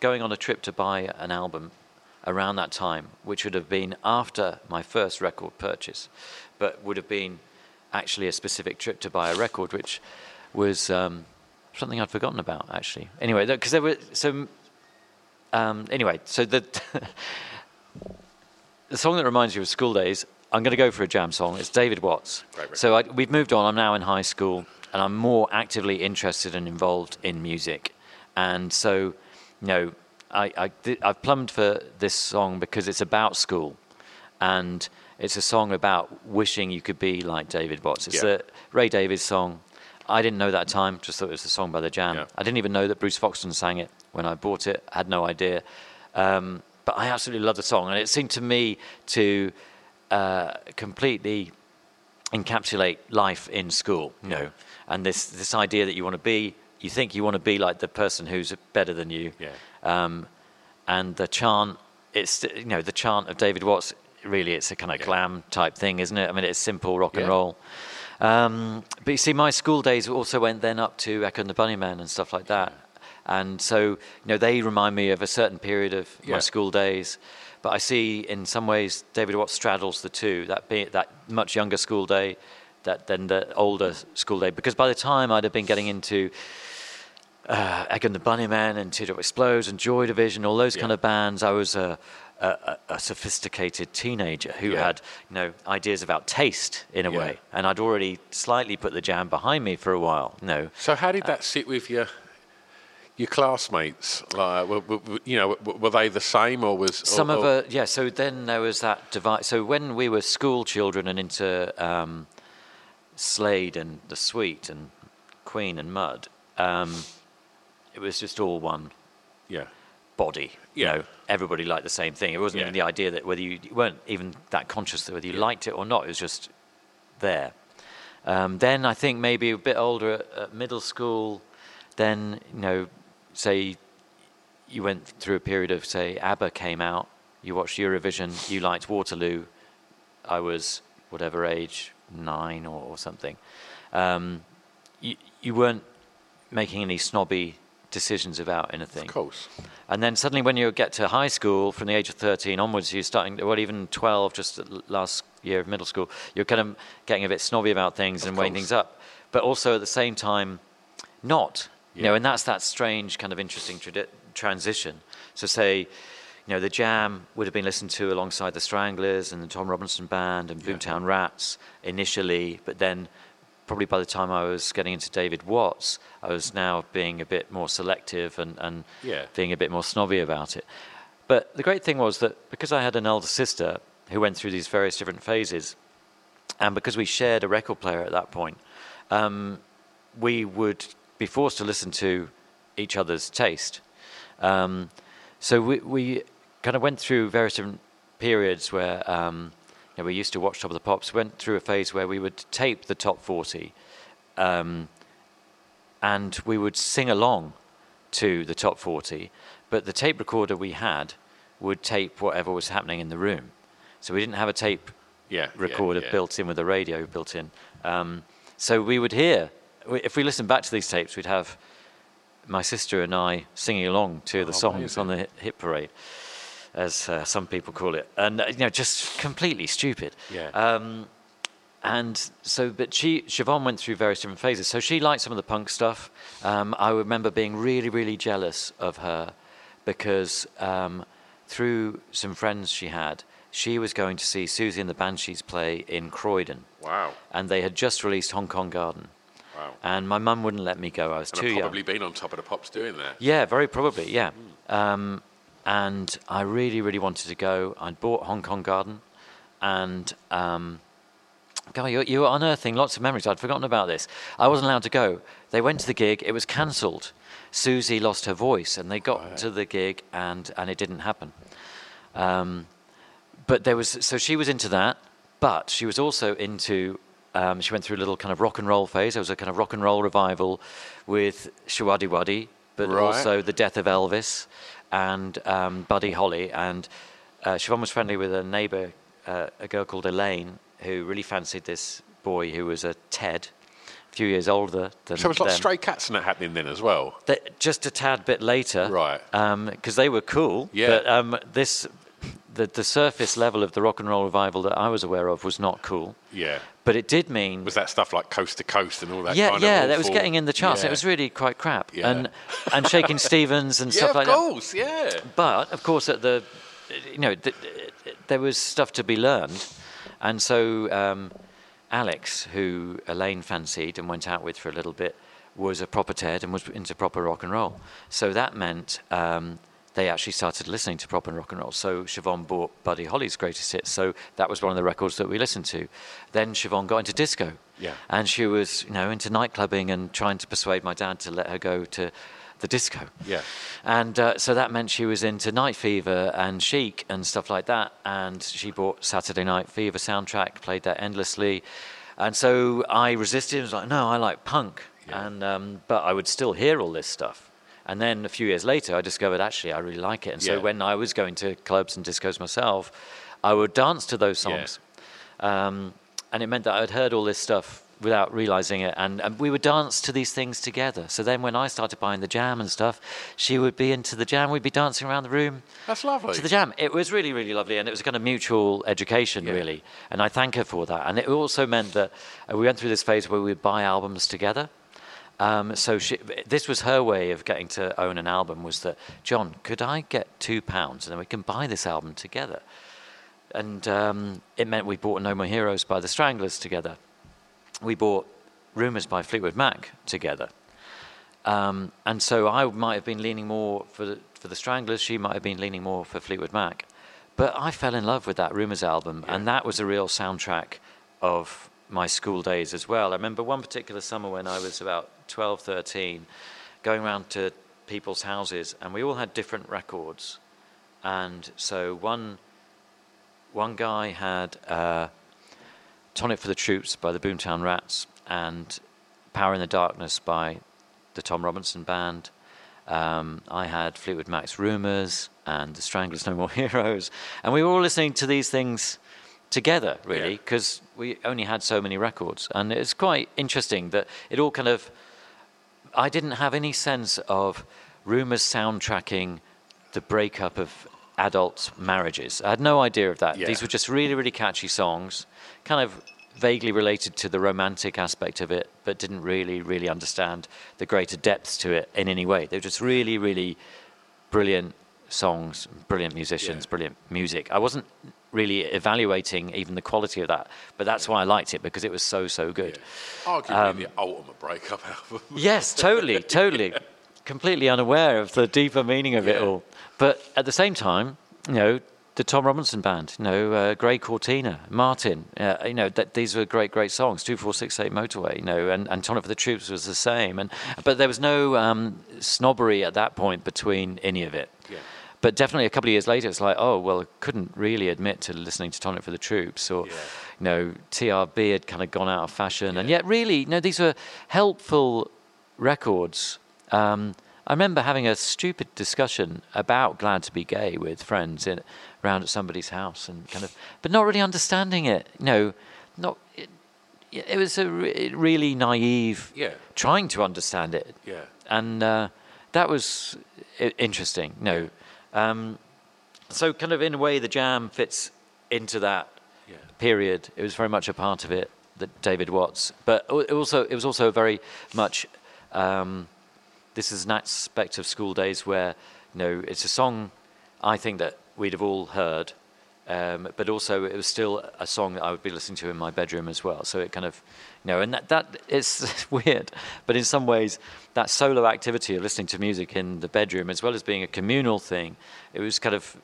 going on a trip to buy an album around that time, which would have been after my first record purchase, but would have been actually a specific trip to buy a record, which was um, something I'd forgotten about actually. Anyway, because there were so. Um, anyway, so the the song that reminds you of school days. I'm going to go for a jam song. It's David Watts. Great record. So I, we've moved on. I'm now in high school, and I'm more actively interested and involved in music. And so, you know, I, I th- I've plumbed for this song because it's about school, and it's a song about wishing you could be like David Watts. It's Yeah. a Ray Davies song. I didn't know that time. Just thought it was a song by the Jam. Yeah. I didn't even know that Bruce Foxton sang it when I bought it. Had no idea. Um, but I absolutely love the song, and it seemed to me to uh, completely encapsulate life in school. You know, and this this idea that you want to be, you think you want to be like the person who's better than you. Yeah. Um, and the chant, it's you know the chant of David Watts. Really, it's a kind of glam type thing, isn't it? I mean, it's simple rock and roll. Um, but you see, my school days also went then up to Echo and the Bunnymen and stuff like that. And so, you know, they remind me of a certain period of Yeah. my school days. But I see, in some ways, David Watts straddles the two. That be, that much younger school day, that then the older school day. Because by the time I'd have been getting into uh, Echo and the Bunnymen and Teardrop Explodes and Joy Division, all those kind of bands, I was a, a, a- sophisticated teenager who Yeah. had you know ideas about taste in a Yeah. way, and I'd already slightly put the jam behind me for a while. You know, So how did that sit with your your classmates, like, were, were, you know, were, they the same or was Some or, of a yeah. So then there was that divide. So when we were school children and into um, Slade and the Sweet and Queen and Mud, um, it was just all one yeah, body. Yeah. You know, everybody liked the same thing. It wasn't Yeah. even the idea that whether you, you weren't even that conscious that whether you liked it or not. It was just there. Um, then I think maybe a bit older at, at middle school. Then you know, say you went through a period of say ABBA came out. You watched Eurovision. You liked Waterloo. I was whatever age, nine or, or something. Um, you, you weren't making any snobby decisions about anything. of course. And then suddenly, when you get to high school, from the age of 13 onwards, you're starting, well, even 12, just last year of middle school, you're kind of getting a bit snobby about things and weighing things up. But also at the same time, not. You know, and that's that strange kind of interesting tradi- transition. So, say, you know, the Jam would have been listened to alongside the Stranglers and the Tom Robinson Band and Boomtown Rats initially, but then probably by the time I was getting into David Watts, I was now being a bit more selective and, and Yeah. being a bit more snobby about it. But the great thing was that because I had an elder sister who went through these various different phases, and because we shared a record player at that point, um, we would be forced to listen to each other's taste. Um, so we, we kind of went through various different periods where um, you know, we used to watch Top of the Pops. Went through a phase where we would tape the top 40 um, and we would sing along to the top 40, but the tape recorder we had would tape whatever was happening in the room. So we didn't have a tape Yeah, yeah, recorder yeah. built in with a radio built in. Um, so we would hear, if we listened back to these tapes, we'd have my sister and I singing along to the Oh, songs on the hit parade, as uh, some people call it, and uh, you know, just completely stupid. Yeah. Um, and so, but she, Siobhan went through various different phases. So she liked some of the punk stuff. Um, I remember being really, really jealous of her because um, through some friends she had, she was going to see Siouxsie and the Banshees play in Croydon. Wow. And they had just released Hong Kong Garden. Wow. And my mum wouldn't let me go. I was And too I've young. probably been on top of the pops doing that. Yeah, very probably, yeah. Um, and I really, really wanted to go. I'd bought Hong Kong Garden, and um, God, you, you were unearthing lots of memories. I'd forgotten about this. I wasn't allowed to go. They went to the gig. It was cancelled. Siouxsie lost her voice, and they got to the gig, and and it didn't happen. Um, but there was so she was into that, but she was also into. Um, she went through a little kind of rock and roll phase. There was a kind of rock and roll revival with Showaddywaddy, but Right. also the death of Elvis and um, Buddy Holly. And uh, Siobhan was friendly with a neighbour, uh, a girl called Elaine, who really fancied this boy who was a Ted, a few years older than So it's like them. stray cats and that happening then as well. That- just a tad bit later, Right. Because they were cool. Yeah. But um, this, the the surface level of the rock and roll revival that I was aware of was not cool. Yeah. But it did mean. Was that stuff like coast to coast and all that yeah, yeah, that was getting in the charts. Yeah. It was really quite crap. Yeah. And and Shaking Stevens and Yeah, stuff like that. of course, yeah. But of course, at the, you know, th- there was stuff to be learned, and so um, Alex, who Elaine fancied and went out with for a little bit, was a proper Ted and was into proper rock and roll. So that meant um, they actually started listening to proper rock and roll. So Siobhan bought Buddy Holly's greatest hits. So that was one of the records that we listened to. Then Siobhan got into disco. Yeah. And she was, you know, into nightclubbing and trying to persuade my dad to let her go to the disco. Yeah. And uh, so that meant she was into Night Fever and Chic and stuff like that. And she bought Saturday Night Fever soundtrack, played that endlessly. And so I resisted. I was like, no, I like punk. Yeah. And um, but I would still hear all this stuff. And then a few years later, I discovered actually I really like it. And so Yeah. when I was going to clubs and discos myself, I would dance to those Yeah. songs. Um, and it meant that I'd heard all this stuff without realizing it. And, and we would dance to these things together. So then when I started buying the jam and stuff, she would be into the jam. We'd be dancing around the room That's lovely. to the jam. It was really, really lovely. And it was a kind of mutual education, Yeah. really. And I thank her for that. And it also meant that uh, we went through this phase where we would buy albums together. Um, so she, this was her way of getting to own an album was that, John, could I get two pounds and then we can buy this album together? And um, it meant we bought No More Heroes by the Stranglers together. We bought Rumours by Fleetwood Mac together. Um, and so I might have been leaning more for the, for the Stranglers. She might have been leaning more for Fleetwood Mac. But I fell in love with that Rumours album, and that was a real soundtrack of my school days as well. I remember one particular summer when I was about 12, 13, going around to people's houses, and we all had different records. And so one one guy had uh, Tonic for the Troops by the Boomtown Rats and Power in the Darkness by the Tom Robinson Band. Um, I had Fleetwood Mac's Rumours and the Stranglers No More Heroes. And we were all listening to these things together, really, because we only had so many records. And it's quite interesting that it all kind of. I didn't have any sense of Rumours soundtracking the breakup of adult marriages. I had no idea of that. Yeah. These were just really, really catchy songs, kind of vaguely related to the romantic aspect of it, but didn't really, really understand the greater depths to it in any way. They were just really, really brilliant songs, brilliant musicians, Yeah. brilliant music. I wasn't really evaluating even the quality of that, but that's why I liked it because it was so, so good. Arguably Um, the ultimate breakup album. Yes, totally, totally. Completely unaware of the deeper meaning of it all. But at the same time, you know, the Tom Robinson band, you know, uh, Grey Cortina, Martin, uh, you know, that these were great, great songs. Two four six eight Motorway, you know, and, and Tonic for the Troops was the same. And but there was no um, snobbery at that point between any of it. Yeah. But definitely a couple of years later, it's like, oh well, I couldn't really admit to listening to Tonic for the Troops, or Yeah. you know, TRB had kind of gone out of fashion, and yet really, you know, these were helpful records. Um, I remember having a stupid discussion about "Glad to Be Gay" with friends in, around at somebody's house, and kind of, but not really understanding it. You know, not. It, it was a re- really naive Yeah. trying to understand it Yeah. and uh, that was interesting. No, um, so kind of in a way, the jam fits into that Yeah. period. It was very much a part of it. That David Watts, but it also it was also very much. Um, this is an aspect of school days where you know it's a song I think that we'd have all heard, um, but also it was still a song that I would be listening to in my bedroom as well. So it kind of, you know, and that that is weird, but in some ways that solo activity of listening to music in the bedroom, as well as being a communal thing, it was kind of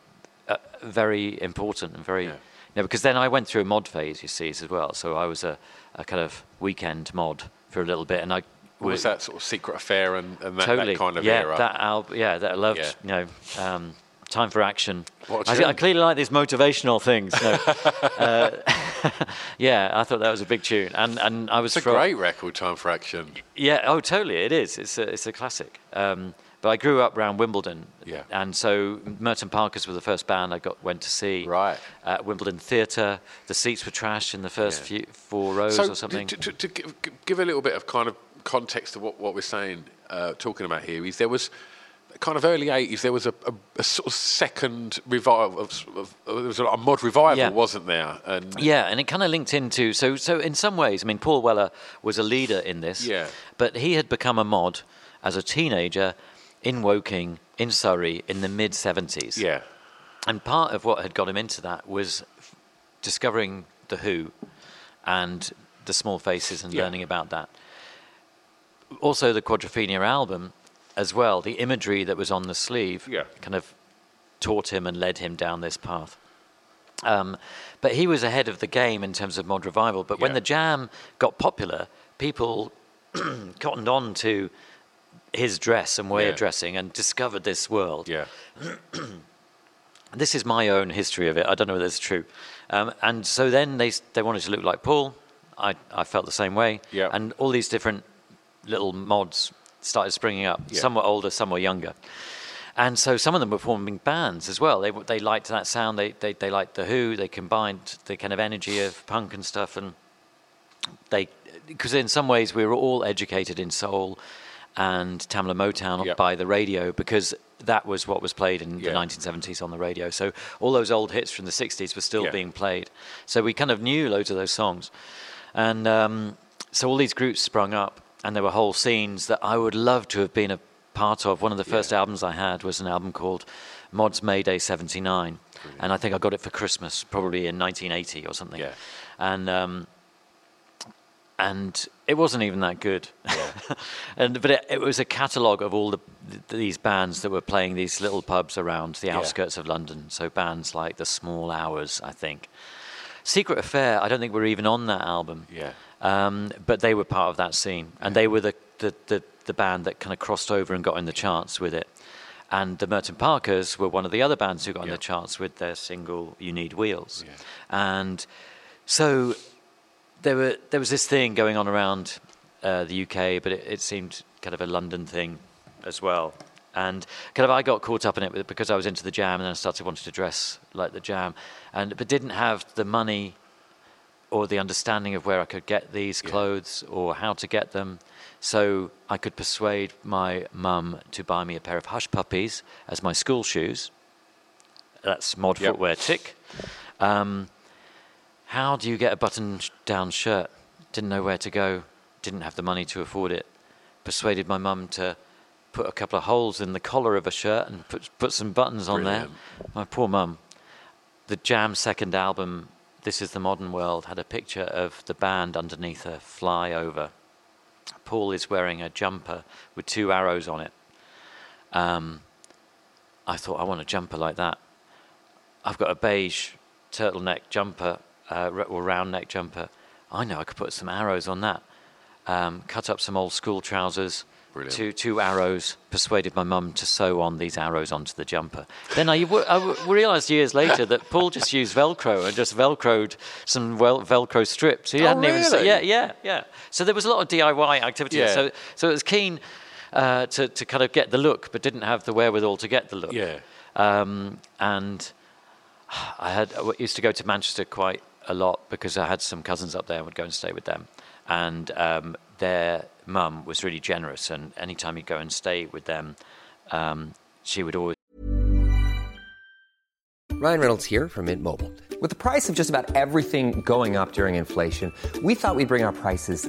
uh, very important and very. Yeah. You know, because then I went through a mod phase, you see, as well. So I was a, a kind of weekend mod for a little bit, and I What was that sort of secret affair and, and that, totally that kind of yeah era? that album yeah that I loved Yeah. you know um, time for action I. I clearly like these motivational things no. uh, yeah I thought that was a big tune and and I was it's a great record, Time for Action. yeah oh totally it is it's a, it's a classic um, but I grew up around Wimbledon Yeah. and so Merton Parkas were the first band I got went to see Right. at Wimbledon Theatre the seats were trashed in the first Yeah. few four rows so or something To, to, to give, give a little bit of kind of context to what, what we're saying, uh, talking about here, is there was kind of early 80s, there was a, a, a sort of second revival, of, of, there was a, a mod revival, Yeah. wasn't there? And Yeah, and it kind of linked into so so in some ways, I mean, Paul Weller was a leader in this. Yeah. But he had become a mod as a teenager in Woking, in Surrey, in the mid seventies. yeah, And part of what had got him into that was f- discovering the Who and the Small Faces and Yeah. learning about that. Also, the Quadrophenia album, as well. The imagery that was on the sleeve Yeah. kind of taught him and led him down this path. Um, but he was ahead of the game in terms of mod revival. But when the Jam got popular, people cottoned on to his dress and way Yeah. of dressing and discovered this world. yeah, This is my own history of it. I don't know whether it's true. Um, and so then they they wanted to look like Paul. I, I felt the same way. Yeah. And all these different little mods started springing up. Yeah. Some were older, some were younger. And so some of them were forming bands as well. They, they liked that sound. They, they, they liked The Who. They combined the kind of energy of punk and stuff. And they, because in some ways we were all educated in soul and Tamla Motown Yeah. by the radio because that was what was played in Yeah. the 1970s on the radio. So all those old hits from the 60s were still Yeah. being played. So we kind of knew loads of those songs. And um, so all these groups sprung up, and there were whole scenes that I would love to have been a part of. One of the first albums I had was an album called Mods Mayday 79. And I think I got it for Christmas, probably in 1980 or something. Yeah. And um, and it wasn't even that good. and but it, it was a catalogue of all the th- these bands that were playing these little pubs around the Yeah. outskirts of London. So bands like the Small Hours, I think. Secret Affair, I don't think we're even on that album. Yeah. Um, but they were part of that scene, and they were the, the, the, the band that kind of crossed over and got in the charts with it. And the Merton Parkas were one of the other bands who got in the charts with their single "You Need Wheels." Yeah. And so there were there was this thing going on around uh, the UK, but it, it seemed kind of a London thing as well. And kind of I got caught up in it because I was into the Jam, and then I started wanting to dress like the Jam, and but didn't have the money or the understanding of where I could get these clothes or how to get them. So I could persuade my mum to buy me a pair of hush puppies as my school shoes. That's mod Yep. footwear tick. Um, how do you get a button down shirt? Didn't know where to go, didn't have the money to afford it. Persuaded my mum to put a couple of holes in the collar of a shirt and put, put some buttons on there. My poor mum. The Jam second album, This is the Modern World, had a picture of the band underneath a flyover. Paul is wearing a jumper with two arrows on it. Um, I thought, I want a jumper like that. I've got a beige turtleneck jumper uh, or round neck jumper. I know I could put some arrows on that. Um, cut up some old school trousers, Brilliant. two two arrows. Persuaded my mum to sew on these arrows onto the jumper. Then I realised years later that Paul just used Velcro and just Velcroed some wel- Velcro strips. He Oh, hadn't even. se- really? yeah, yeah, yeah. So there was a lot of DIY activity. Yeah. So so it was keen uh, to to kind of get the look, but didn't have the wherewithal to get the look. Yeah. Um, and I had I used to go to Manchester quite a lot because I had some cousins up there and would go and stay with them. And um, their mum was really generous, and anytime you go and stay with them, um, she would always. Ryan Reynolds here from Mint Mobile. With the price of just about everything going up during inflation, we thought we'd bring our prices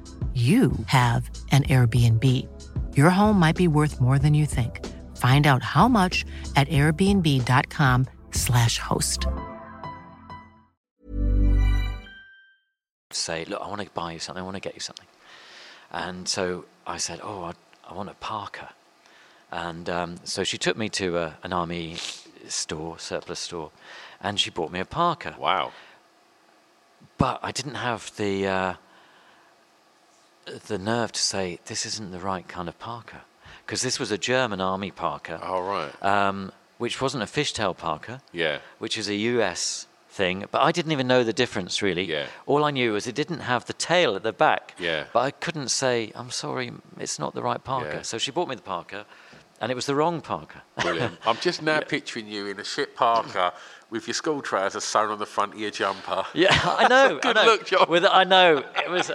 you have an Airbnb. Your home might be worth more than you think. Find out how much at airbnb.com/slash host. say, "Look, I want to buy you something. I want to get you something." And so I said, "Oh, I, I want a parka." And um, so she took me to a, an army store, surplus store, and she bought me a parka. Wow. But I didn't have the uh, the nerve to say this isn't the right kind of parka, because this was a German army parka, All right. um, which wasn't a fishtail parka yeah. which is a US thing, but I didn't even know the difference really. Yeah. All I knew was it didn't have the tail at the back. Yeah. But I couldn't say, I'm sorry, it's not the right parka. Yeah. So she bought me the parka, and it was the wrong parka. Brilliant. I'm just now picturing you in a shit parka with your school trousers sewn on the front of your jumper. yeah, I know. Good I know. look, John. With, I know. It was,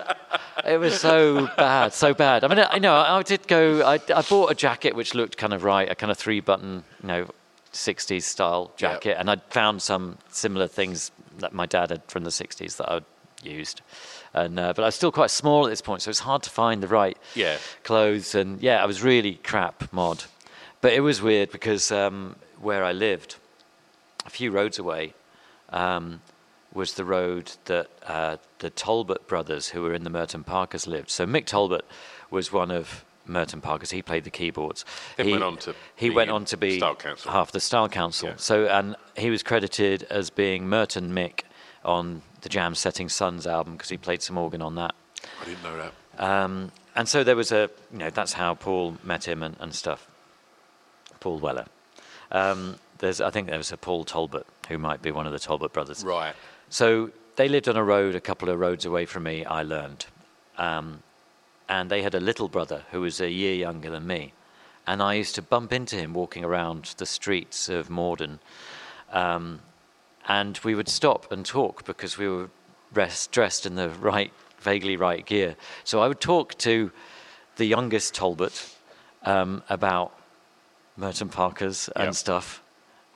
it was so bad, so bad. I mean, I know. I did go. I, I bought a jacket which looked kind of right, a kind of three-button, you know, 60s style jacket, and I'd found some similar things that my dad had from the 60s that I'd used. And, uh, but I was still quite small at this point, so it's hard to find the right Yeah. clothes. And yeah, I was really crap mod. But it was weird because um, where I lived, a few roads away, um, was the road that uh, the Talbot brothers, who were in the Merton Parkas, lived. So Mick Talbot was one of Merton Parkas. He played the keyboards. Then he went on to he be went on to be half the Style Council. Yeah. So and he was credited as being Merton Mick on the Jam Setting Sons album because he played some organ on that. I didn't know that. Um, and so there was a, you know, that's how Paul met him and, and stuff. Paul Weller. Um, there's, I think there was a Paul Talbot who might be one of the Talbot brothers. Right. So they lived on a road a couple of roads away from me, I learned. Um, and they had a little brother who was a year younger than me. And I used to bump into him walking around the streets of Morden. Um, and we would stop and talk because we were rest, dressed in the right, vaguely right gear. So I would talk to the youngest Talbot um, about Merton Parkas and Yep. stuff.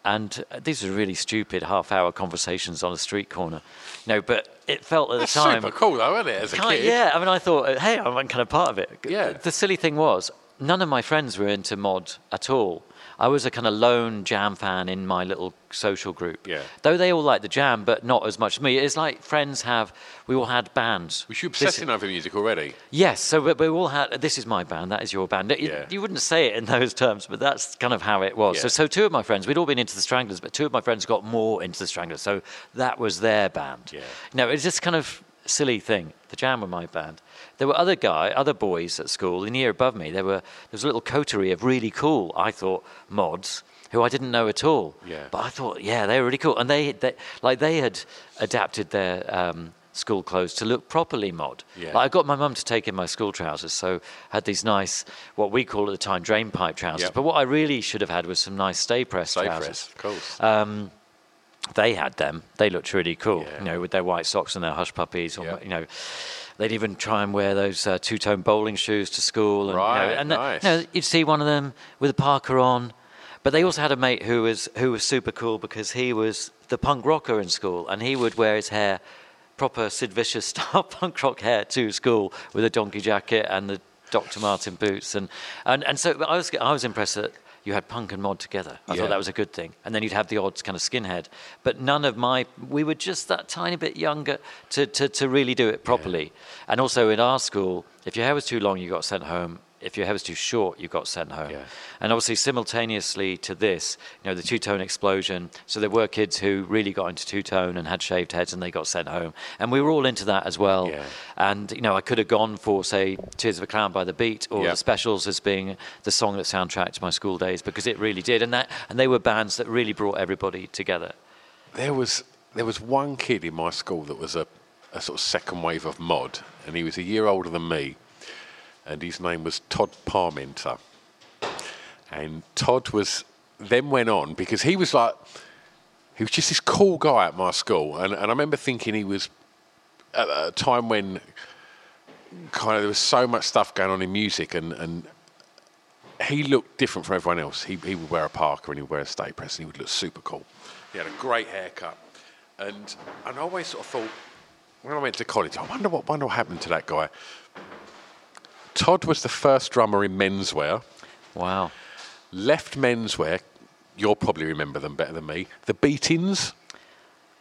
And uh, these were really stupid half-hour conversations on a street corner. No, but it felt at That's the time super cool, though, isn't it? As a kid. Yeah, I mean, I thought, hey, I'm kind of part of it. Yeah. The silly thing was, none of my friends were into mod at all. I was a kind of lone jam fan in my little social group. Yeah. Though they all liked the jam, but not as much as me. It's like friends have, we all had bands. Was you This- obsessing over music already? Yes, so we, we all had. This is my band. That is your band. You, Yeah. you wouldn't say it in those terms, but that's kind of how it was. So, Yeah. so two of my friends, we'd all been into the Stranglers, but two of my friends got more into the Stranglers. So that was their band. Yeah. No, it's just kind of silly thing. The Jam were my band. There were other guy, other boys at school in the year above me. There were there was a little coterie of really cool, I thought, mods who I didn't know at all. Yeah. But I thought, yeah, they were really cool, and they, they like they had adapted their um, school clothes to look properly mod. Yeah. Like I got my mum to take in my school trousers, so had these nice, what we call at the time, drain pipe trousers. Yep. But what I really should have had was some nice stay press Stay trousers. press, of course. Um, they had them. They looked really cool, Yeah. you know, with their white socks and their hush puppies. Or, Yep. You know, they'd even try and wear those uh, two-tone bowling shoes to school. And, you know, Right, and uh, nice. you know, you'd see one of them with a parka on. But they also had a mate who was who was super cool because he was the punk rocker in school, and he would wear his hair proper Sid Vicious style punk rock hair to school with a donkey jacket and the Dr. Martens boots, and and, and so I was I was impressed that you had punk and mod together. I Yeah. thought that was a good thing, and then you'd have the odd kind of skinhead. But none of my we were just that tiny bit younger to to, to really do it properly. And also in our school, if your hair was too long, you got sent home. If your hair was too short, you got sent home. Yeah. And obviously, simultaneously to this, you know, the two-tone explosion. So there were kids who really got into two-tone and had shaved heads, and they got sent home. And we were all into that as well. Yeah. And you know, I could have gone for say "Tears of a Clown" by the Beat or Yeah. the Specials as being the song that soundtracked my school days because it really did. And that and they were bands that really brought everybody together. There was there was one kid in my school that was a, a sort of second wave of mod, and he was a year older than me, and his name was Todd Parmenter. And Todd was then went on because he was like he was just this cool guy at my school, and, and I remember thinking he was at a time when kind of there was so much stuff going on in music, and, and he looked different from everyone else. He, he would wear a parka and he would wear a stay press and he would look super cool. He had a great haircut. And, and I always sort of thought, when I went to college, I wonder what, wonder what happened to that guy. Todd was the first drummer in menswear, Wow. left menswear. You'll probably remember them better than me. The Beatings.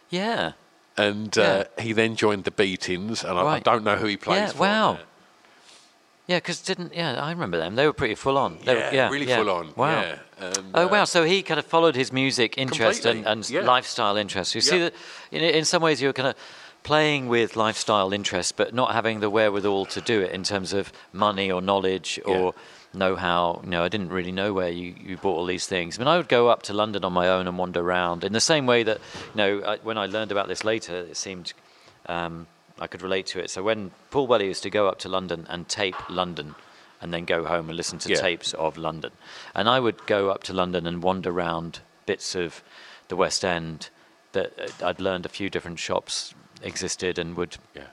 Yeah. And uh, he then joined the Beatings, and I, I don't know who he plays Yeah. for. Wow. Yeah, because didn't yeah I remember them. They were pretty full on. They were- Yeah, yeah, really yeah. full on. Wow. Yeah. And, oh uh, wow! So he kind of followed his music interest and, Completely, and yeah. lifestyle interest. You see that in, in some ways you're kind of playing with lifestyle interests, but not having the wherewithal to do it in terms of money or knowledge or know-how. You know, I didn't really know where you, you bought all these things. I mean, I would go up to London on my own and wander around in the same way that you know I, when I learned about this later, it seemed. Um, I could relate to it. So when Paul Weller used to go up to London and tape London, and then go home and listen to Yeah. tapes of London, and I would go up to London and wander around bits of the West End that uh, I'd learned a few different shops existed, and would Yeah.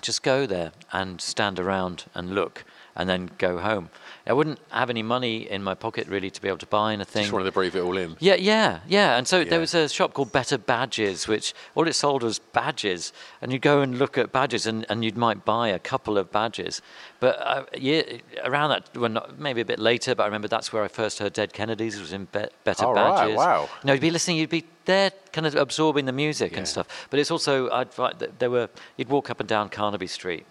just go there and stand around and look and then go home. I wouldn't have any money in my pocket really to be able to buy anything. Just wanted to breathe it all in. Yeah, yeah, yeah. And so Yeah. there was a shop called Better Badges, which all it sold was badges. And you'd go and look at badges, and, and you might buy a couple of badges. But uh, yeah, around that, well, not, maybe a bit later, but I remember that's where I first heard Dead Kennedys. Was in Be- Better Badges. Oh, right, wow. You know, you'd be listening, you'd be there, kind of absorbing the music Yeah. and stuff. But it's also, I'd find that there were, you'd walk up and down Carnaby Street.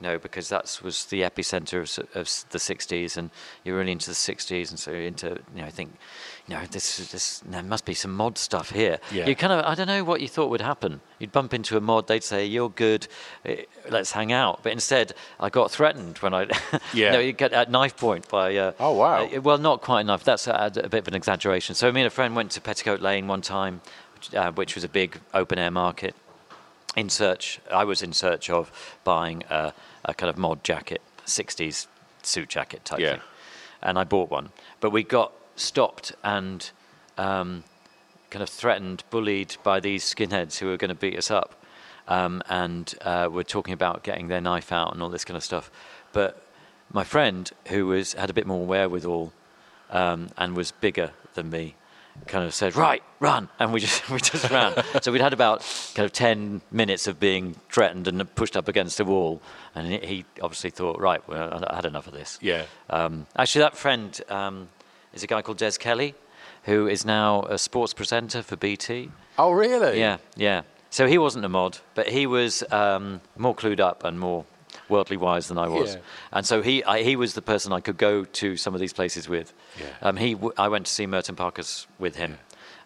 No, because that was the epicenter of, of the '60s, and you're really into the '60s, and so you're into, you know, I think, you know, this, this, there must be some mod stuff here. Yeah. You kind of, I don't know what you thought would happen. You'd bump into a mod, they'd say, "You're good, eh, let's hang out." But instead, I got threatened when I, Yeah. no, you get at knife point by. Uh, Oh, wow. uh, well, not quite enough. That's a, a bit of an exaggeration. So me and a friend went to Petticoat Lane one time, uh, which was a big open air market in search. I was in search of buying a, a kind of mod jacket, '60s suit jacket type Yeah. thing, and I bought one. But we got stopped and um, kind of threatened, bullied by these skinheads who were going to beat us up, um, and uh, were talking about getting their knife out and all this kind of stuff. But my friend, who was had a bit more wherewithal um, and was bigger than me, kind of said, "Right, run!" And we just we just ran. so we'd had about kind of ten minutes of being threatened and pushed up against a wall, and he, he obviously thought, "Right, well, I had enough of this." Yeah. Um, actually, that friend um, is a guy called Des Kelly, who is now a sports presenter for BT. Oh, really? Yeah, yeah. So he wasn't a mod, but he was um, more clued up and more worldly wise than I was. Yeah. And so he, I, he was the person I could go to some of these places with. Yeah. Um, he, w- I went to see Merton Parkas with him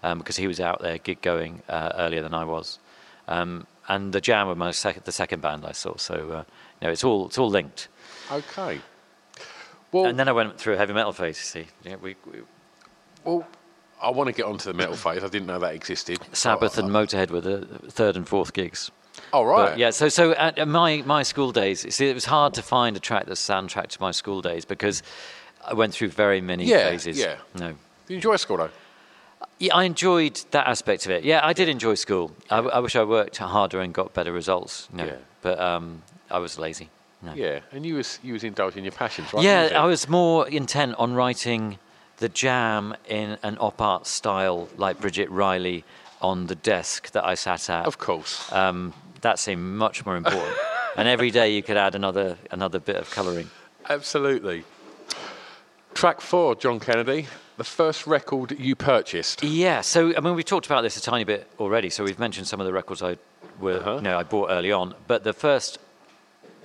um, because he was out there gig going uh, earlier than I was. Um, and the Jam were my sec- the second band I saw. So uh, you know, it's all it's all linked. Okay. Well, and then I went through a heavy metal phase. You see, yeah, we, we, well, I want to get onto the metal phase. I didn't know that existed. Sabbath Oh, and Motorhead were the third and fourth gigs. Oh, right. But yeah, so so at at my my school days, see, it was hard to find a track that soundtrack to my school days because I went through very many Yeah, phases. yeah. No. Did you enjoy school, though? Yeah, I enjoyed that aspect of it. Yeah, I did enjoy school. I wish I worked harder and got better results. No, Yeah. but um, I was lazy. No. Yeah, and you was you was indulging your passions, right? Yeah, I was more intent on writing the jam in an op art style like Bridget Riley on the desk that I sat at. Of course. Um, that seemed much more important. and every day you could add another another bit of colouring. Absolutely. Track four, John Kennedy, the first record you purchased. Yeah, so I mean we've talked about this a tiny bit already. So we've mentioned some of the records I were Uh-huh. you know, I bought early on, but the first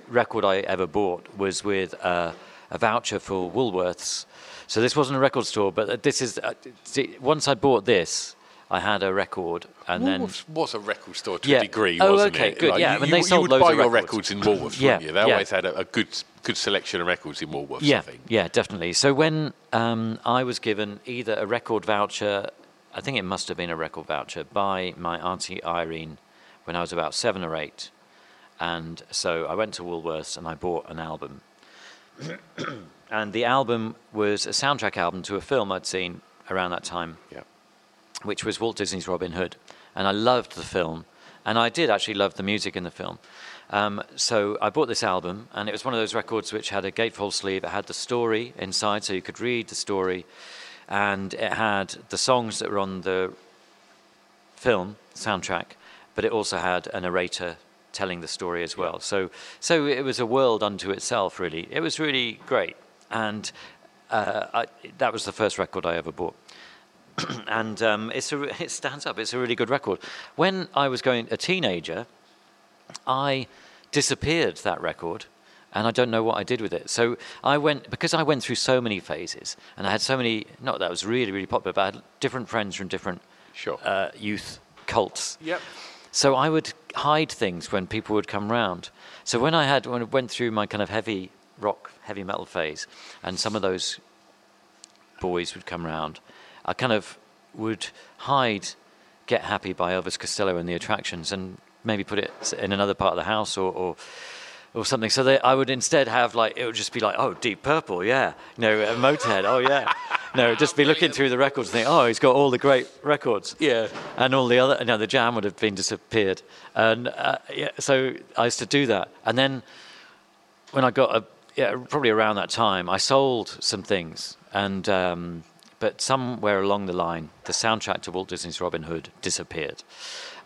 record I ever bought was with uh, a voucher for Woolworths. So this wasn't a record store, but this is uh, see, once I bought this, I had a record, and then Woolworths was a record store to Yeah. a degree, Oh, wasn't okay, it? good, yeah, you, and you, they you sold would loads buy of your records. records in Woolworths, Yeah, wouldn't you? They yeah. always had a, a good good selection of records in Woolworths, I yeah, think. yeah, definitely. So when um, I was given either a record voucher, I think it must have been a record voucher by my auntie Irene when I was about seven or eight, and so I went to Woolworths and I bought an album. and the album was a soundtrack album to a film I'd seen around that time, Yeah. which was Walt Disney's Robin Hood. And I loved the film, and I did actually love the music in the film. Um, so I bought this album, and it was one of those records which had a gatefold sleeve. It had the story inside, so you could read the story, and it had the songs that were on the film soundtrack, but it also had a narrator telling the story as well. So, so it was a world unto itself, really. It was really great, and uh, I, that was the first record I ever bought. and um, it's a, it stands up. It's a really good record. When I was going a teenager, I disappeared that record, and I don't know what I did with it. So I went because I went through so many phases, and I had so many. Not that was really really popular, but I had different friends from different Sure. uh, youth cults. Yep. So I would hide things when people would come round. So when I had when I went through my kind of heavy rock, heavy metal phase, and some of those boys would come round, I kind of would hide "Get Happy" by Elvis Costello and the attractions, and maybe put it in another part of the house or. or or something, so that I would instead have like it would just be like, oh, Deep Purple, yeah, no, uh, Motorhead, oh yeah, no, just be looking through the records, and think, oh, he's got all the great records, Yeah. and all the other, no, the Jam would have been disappeared, and uh, yeah, so I used to do that, and then when I got a yeah, probably around that time, I sold some things, and um, but somewhere along the line, the soundtrack to Walt Disney's Robin Hood disappeared,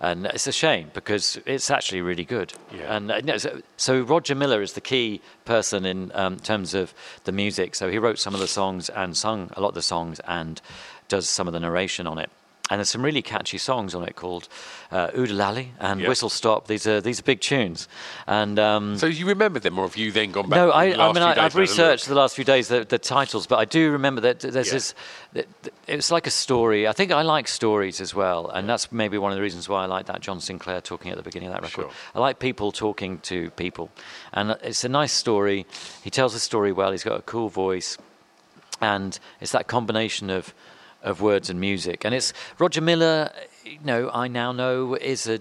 and it's a shame because it's actually really good. Yeah. And uh, no, so, so Roger Miller is the key person in um, terms of the music. So he wrote some of the songs and sung a lot of the songs and does some of the narration on it. And there's some really catchy songs on it called uh, Oo-De-Lally and Yeah. Whistle Stop. These are these are big tunes, and um, So you remember them, or have you then gone back? no, I, I mean, I, days I've and had a researched the last few days the, the titles, but I do remember that there's Yeah. this. That, that it's like a story. I think I like stories as well, and that's maybe one of the reasons why I like that John Sinclair talking at the beginning of that record. Sure. I like people talking to people, and it's a nice story. He tells the story well. He's got a cool voice, and it's that combination of of words and music. And it's Roger Miller. You know, I now know is a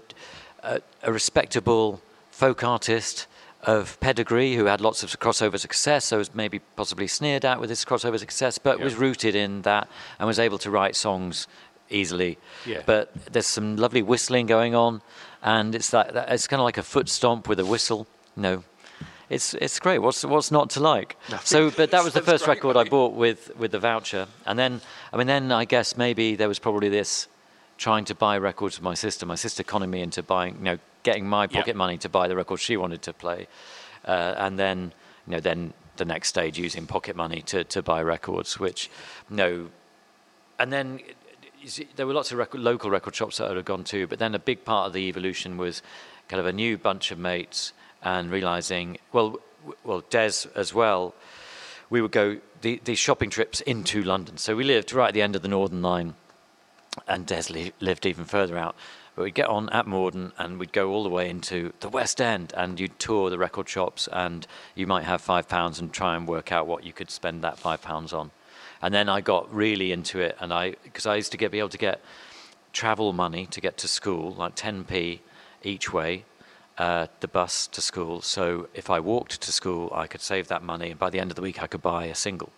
a, a respectable folk artist of pedigree who had lots of crossover success, so was maybe possibly sneered at with his crossover success, but was rooted in that and was able to write songs easily. Yeah. But there's some lovely whistling going on, and it's that, that it's kind of like a foot stomp with a whistle. You know, it's it's great. What's what's not to like? So, but that was the first great, record I bought with with the voucher, and then I mean, then I guess maybe there was probably this trying to buy records with my sister. My sister conning me into buying, you know, getting my pocket money to buy the records she wanted to play, uh, and then you know, then the next stage using pocket money to to buy records, which you know, and then there were lots of record, local record shops that I would have gone to, but then a big part of the evolution was kind of a new bunch of mates and realizing, well, well, Des as well. We would go the, these shopping trips into London. So we lived right at the end of the Northern Line, and Des li- lived even further out. But we'd get on at Morden and we'd go all the way into the West End and you'd tour the record shops and you might have five pounds and try and work out what you could spend that five pounds on. And then I got really into it and I, because I used to get, be able to get travel money to get to school, like 10p each way, uh, the bus to school. So if I walked to school, I could save that money and by the end of the week I could buy a single.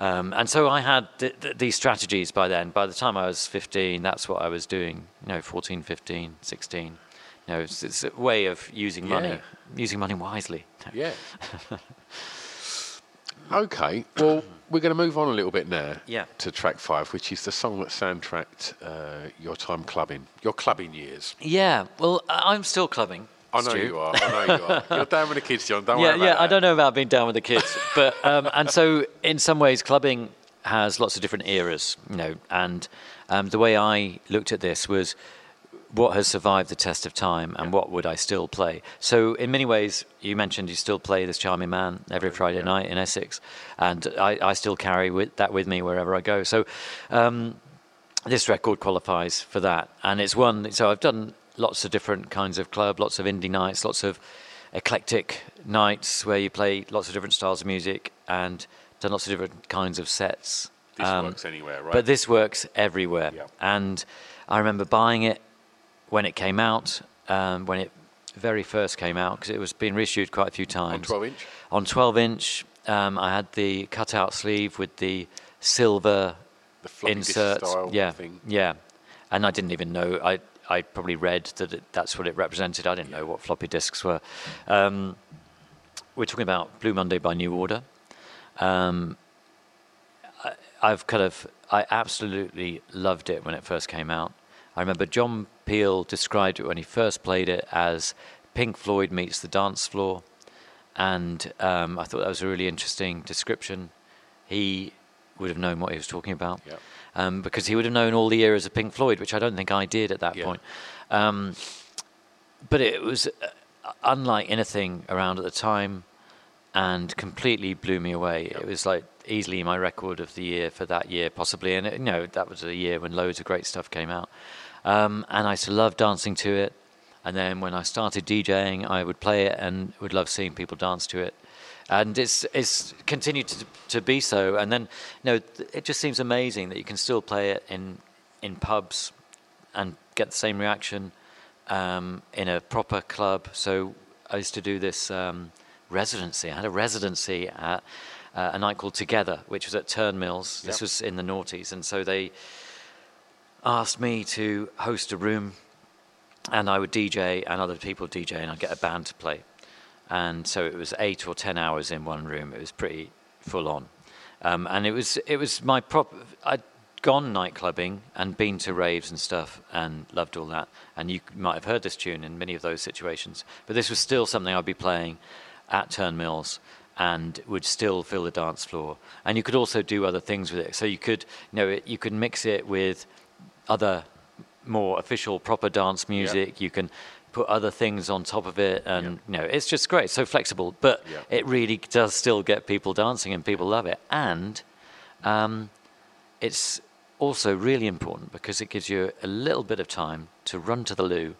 Um, and so I had th- th- these strategies by then. By the time I was 15, that's what I was doing. You know, 14, 15, 16. You know, it's, it's a way of using money, Yeah. using money wisely. Yeah. okay. Well, we're going to move on a little bit now. Yeah. To track five, which is the song that soundtracked uh, your time clubbing, your clubbing years. Yeah, well, I'm still clubbing. I know Stu. you are. I know you are. You're down with the kids, John. Don't yeah, worry yeah. I don't know about being down with the kids, but um, and so in some ways, clubbing has lots of different eras, you know. And um, the way I looked at this was what has survived the test of time, and what would I still play. So in many ways, you mentioned you still play this charming man every Friday night in Essex, and I, I still carry with, that with me wherever I go. So. Um, this record qualifies for that, and it's one. So I've done lots of different kinds of club, lots of indie nights, lots of eclectic nights where you play lots of different styles of music, and done lots of different kinds of sets. This works anywhere, right? But this works everywhere, Yeah. and I remember buying it when it came out, um, when it very first came out, because it was being reissued quite a few times. On 12 inch? On 12 inch, um, I had the cutout sleeve with the silver The inserts. style yeah, thing. yeah. And I didn't even know. I I probably read that it, that's what it represented. I didn't know what floppy disks were. Um, we're talking about Blue Monday by New Order. Um, I, I've kind of I absolutely loved it when it first came out. I remember John Peel described it when he first played it as Pink Floyd meets the dance floor, and um, I thought that was a really interesting description. He would have known what he was talking about Yep. um, because he would have known all the eras of Pink Floyd, which I don't think I did at that Yeah. point. Um, but it was uh, unlike anything around at the time and completely blew me away. It was like easily my record of the year for that year, possibly. And, it, you know, that was a year when loads of great stuff came out. Um, and I used to love dancing to it. And then when I started DJing, I would play it and would love seeing people dance to it. And it's it's continued to to be so. And then, you know, it just seems amazing that you can still play it in in pubs and get the same reaction um, in a proper club. So I used to do this um, residency. I had a residency at uh, a night called Together, which was at Turnmills. This was in the noughties, and so they asked me to host a room, and I would DJ and other people DJ, and I'd get a band to play. And so it was eight or ten hours in one room. It was pretty full on, um, and it was it was my prop. I'd gone night clubbing and been to raves and stuff and loved all that. And you might have heard this tune in many of those situations, but this was still something I'd be playing at Turnmills and would still fill the dance floor. And you could also do other things with it. So you could, you know, it, you could mix it with other more official proper dance music. You can put other things on top of it and you know it's just great so flexible but Yeah. it really does still get people dancing and people love it and um, it's also really important because it gives you a little bit of time to run to the loo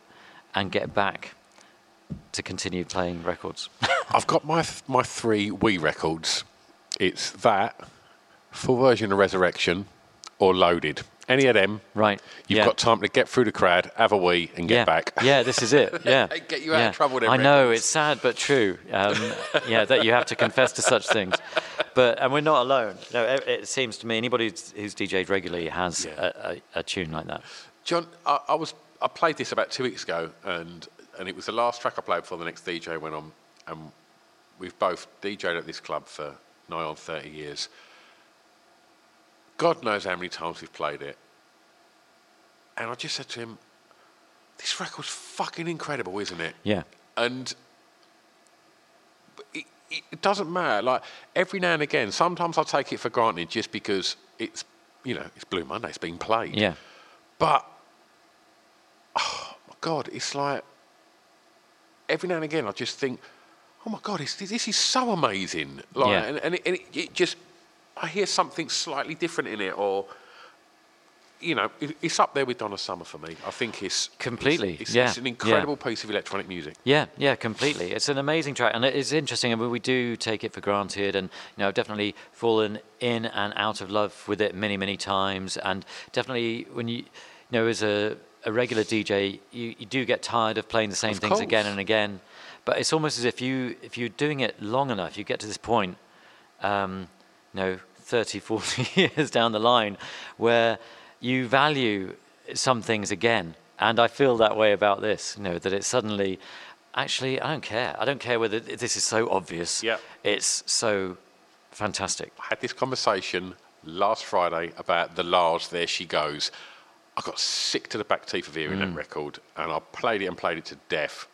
and get back to continue playing records I've got my th- my three wee records. It's that full version of Resurrection or Loaded. Any of them. right You've yeah. got time to get through the crowd, have a wee, and get yeah. back. Yeah, this is it. Yeah, Get you out of trouble, I know it's sad but true. Um, yeah, that you have to confess to such things, but and we're not alone. No, it, it seems to me anybody who's, who's DJed regularly has Yeah. a, a, a tune like that. John, I, I was I played this about two weeks ago, and and it was the last track I played before the next DJ went on, and we've both DJed at this club for nigh on thirty years. God knows how many times we've played it, and I just said to him, "This record's fucking incredible, isn't it?" Yeah, and it, it, doesn't matter. Like every now and again, sometimes I take it for granted just because it's you know it's Blue Monday, it's being played. yeah, But oh my God, it's like every now and again I just think, oh my God, it's, this is so amazing. Like, Yeah. and, and, it, and it, it just I hear something slightly different in it, or you know, it, it's up there with Donna Summer for me. I think it's Completely, It's, it's, yeah, it's an yeah. incredible piece of electronic music. yeah, yeah, completely. It's an amazing track, and it is interesting. I mean, we do take it for granted, and you know, I've definitely fallen in and out of love with it many, many times, and definitely when you, you know, as a, a regular DJ, you, you do get tired of playing the same Of things again and again. But it's almost as if you, if you're doing it long enough, you get to this point, um, you know, 30, 40 years down the line, where you value some things again. And I feel that way about this, you know, that it's suddenly, actually, I don't care. I don't care whether this is so obvious. Yeah. It's so fantastic. I had this conversation last Friday about the La's There She Goes. I got sick to the back teeth of hearing Mm. that record, and I played it and played it to death.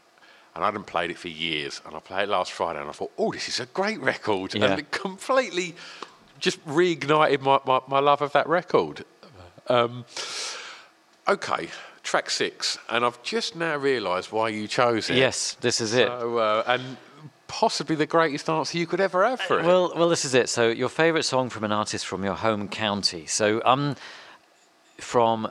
And I hadn't played it for years, and I played it last Friday, and I thought, oh, this is a great record. Yeah. And it completely just reignited my, my, my love of that record. Um, okay, track six, and I've just now realised why you chose it. Yes, this is it. So, uh, and possibly the greatest answer you could ever have for it. Well, well, this is it. So, your favourite song from an artist from your home county. So, I'm from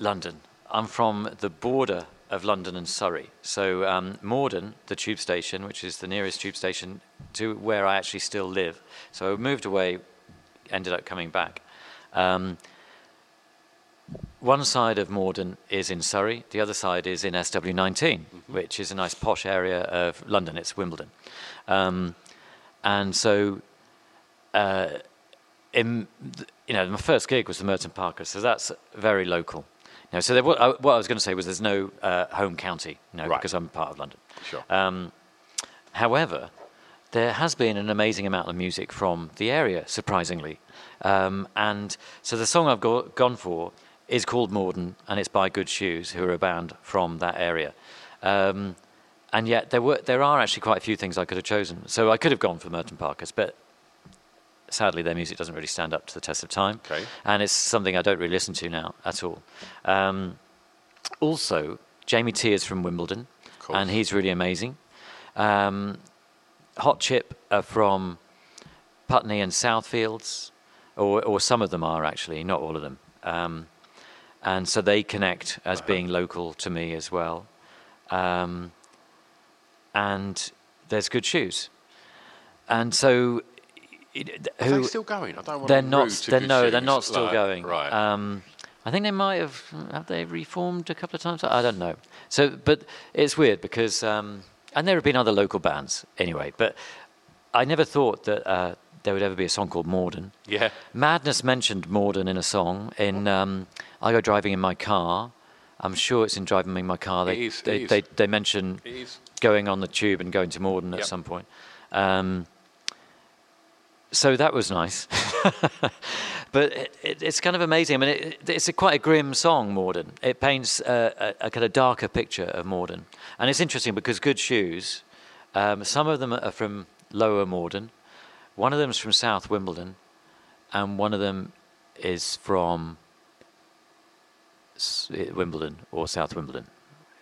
London. I'm from the border of London and Surrey. So, um, Morden, the tube station, which is the nearest tube station to where I actually still live. So, I moved away, ended up coming back. Um, one side of Morden is in Surrey, the other side is in SW19, which is a nice posh area of London. It's Wimbledon. Um, and so, uh, in, you know, my first gig was the Merton Parker, so that's very local. Know, so there, what, I, what I was going to say was there's no uh, home county, know, Right. because I'm part of London. Sure. Um, however, there has been an amazing amount of music from the area, surprisingly. Um, and so the song I've go- gone for is called Morden, and it's by Good Shoes, who are a band from that area. Um, and yet there were there are actually quite a few things I could have chosen. So I could have gone for Merton Parkas, but sadly their music doesn't really stand up to the test of time. Okay. And it's something I don't really listen to now at all. Um, also, Jamie T is from Wimbledon, and he's really amazing. Um, Hot Chip are from Putney and Southfields, or, or some of them are actually, not all of them. Um, and so they connect as being local to me as well. Um, and there's good shoes. And so, it, Are who they still going? I don't want they're not. They're, no, they're not still like, going. Right. Um, I think they might have. Have they reformed a couple of times? I don't know. So, but it's weird because, um, and there have been other local bands anyway. But I never thought that uh, there would ever be a song called Morden. yeah. Madness mentioned Morden in a song. In um, I go driving in my car. I'm sure it's in driving in my car. They It is, it they, they they mention going on the tube and going to Morden at some point. Um, so that was nice. but it, it, it's kind of amazing. I mean, it, it's a quite a grim song, Morden. It paints a, a, a kind of darker picture of Morden. And it's interesting because Good Shoes, um, some of them are from Lower Morden, one of them is from South Wimbledon, and one of them is from Wimbledon or South Wimbledon.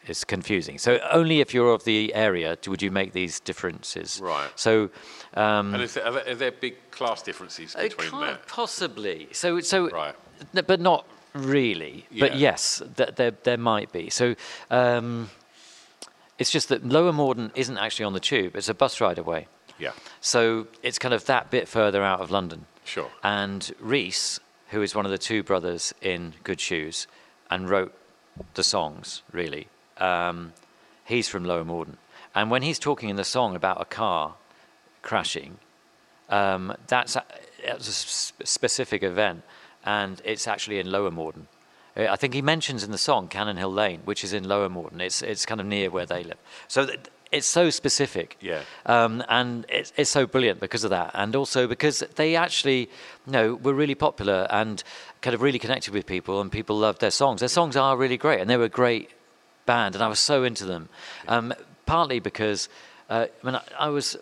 It's confusing. So only if you're of the area do- would you make these differences. Right. So um, And is there, are, there, are there big class differences between that? possibly. So, so, Right. but not really. But yes, th- there there might be. So, um, it's just that Lower Morden isn't actually on the tube; it's a bus ride away. Yeah, So it's kind of that bit further out of London. sure. And Reese, who is one of the two brothers in Good Shoes, and wrote the songs really, um, he's from Lower Morden. And when he's talking in the song about a car crashing, um, that's a, it's a specific event, and it's actually in Lower Morden. Uh, I think he mentions in the song Cannon Hill Lane, which is in Lower Morden. It's it's kind of near where they live. So th- it's so specific. Yeah. Um, and it's, it's so brilliant because of that, and also because they actually, you know, were really popular and kind of really connected with people, and people loved their songs. Their songs are really great, and they were great band, and I was so into them. Um, partly because, uh, I mean, I, I was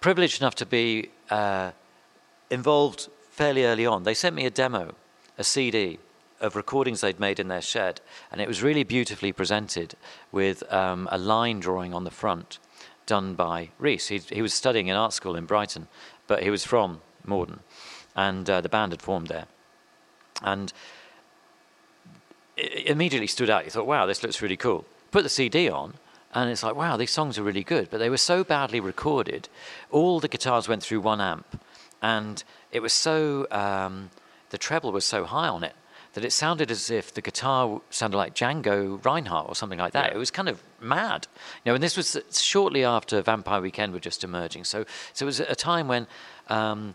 privileged enough to be uh, involved fairly early on. They sent me a demo, a CD of recordings they'd made in their shed, and it was really beautifully presented with um, a line drawing on the front done by Reese. He, he was studying in art school in Brighton, but he was from Morden, and uh, the band had formed there. And immediately stood out. You thought, wow, this looks really cool. Put the CD on, and it's like, wow, these songs are really good. But they were so badly recorded. All the guitars went through one amp, and it was so, um, the treble was so high on it that it sounded as if the guitar sounded like Django Reinhardt or something like that. Yeah. It was kind of mad. You know, and this was shortly after Vampire Weekend were just emerging. So, so it was a time when um,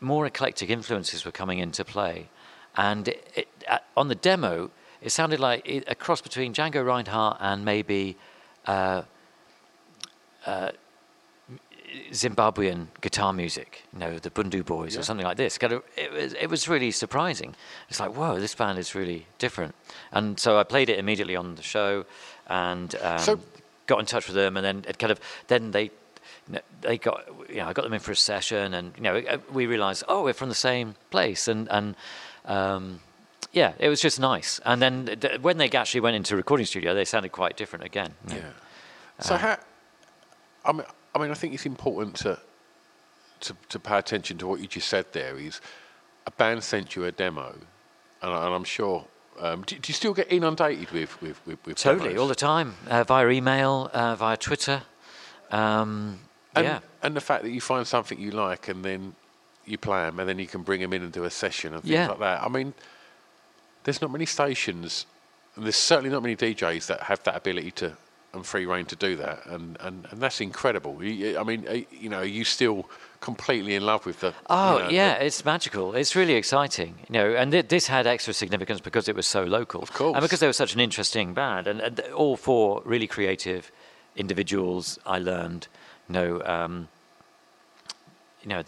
more eclectic influences were coming into play. And it, it, uh, on the demo, it sounded like it, a cross between Django Reinhardt and maybe uh, uh, Zimbabwean guitar music, you know, the Bhundu Boys or something like this. Kind of, it, was, it was really surprising. It's like, whoa, this band is really different. And so I played it immediately on the show and um, So- got in touch with them. And then it kind of, then they, they got, you know, I got them in for a session and, you know, we realized, oh, we're from the same place. And, and um, yeah, it was just nice. And then th- when they actually went into a recording studio, they sounded quite different again. Yeah. Uh, So how? I mean, I mean, I think it's important to to to pay attention to what you just said. There is a band sent you a demo, and, and I'm sure. Um, do, do you still get inundated with with with, with Totally, demos? all the time, uh, via email, uh, via Twitter. Um, and, yeah, and the fact that you find something you like and then you play them and then you can bring them in and do a session and things Yeah. like that. I mean, there's not many stations, and there's certainly not many DJs that have that ability to and free reign to do that, and and, and that's incredible. I mean, you know, are you still completely in love with the? Oh you know, yeah, the- it's magical. It's really exciting, you know. And th- this had extra significance because it was so local, Of course. and because they were such an interesting band, and, and all four really creative individuals. I learned, you know, um, you know,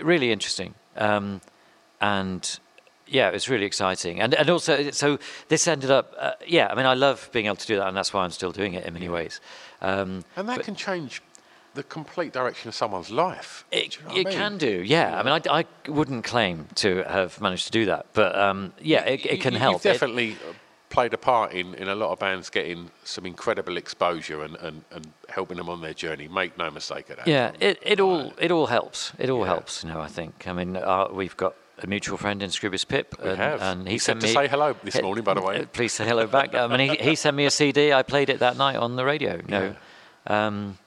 really interesting, um, and yeah, it was really exciting. And and also, so this ended up, uh, yeah. I mean, I love being able to do that, and that's why I'm still doing it in many ways. Um, and that can change the complete direction of someone's life. It, Do you know it I mean? can do, yeah. I mean, I, I wouldn't claim to have managed to do that, but um, yeah, it, it can You- help. You've It- definitely uh, played a part in, in a lot of bands getting some incredible exposure and, and, and helping them on their journey. Make no mistake of that. yeah, it, it all it all helps. It all Yeah. helps, you know. I think. I mean, uh, we've got a mutual friend in Scroobius Pip, We and, have. and he, He said sent to say hello this morning, by the way. Please say hello back. I mean, he, he sent me a CD. I played it that night on the radio. You know. Um,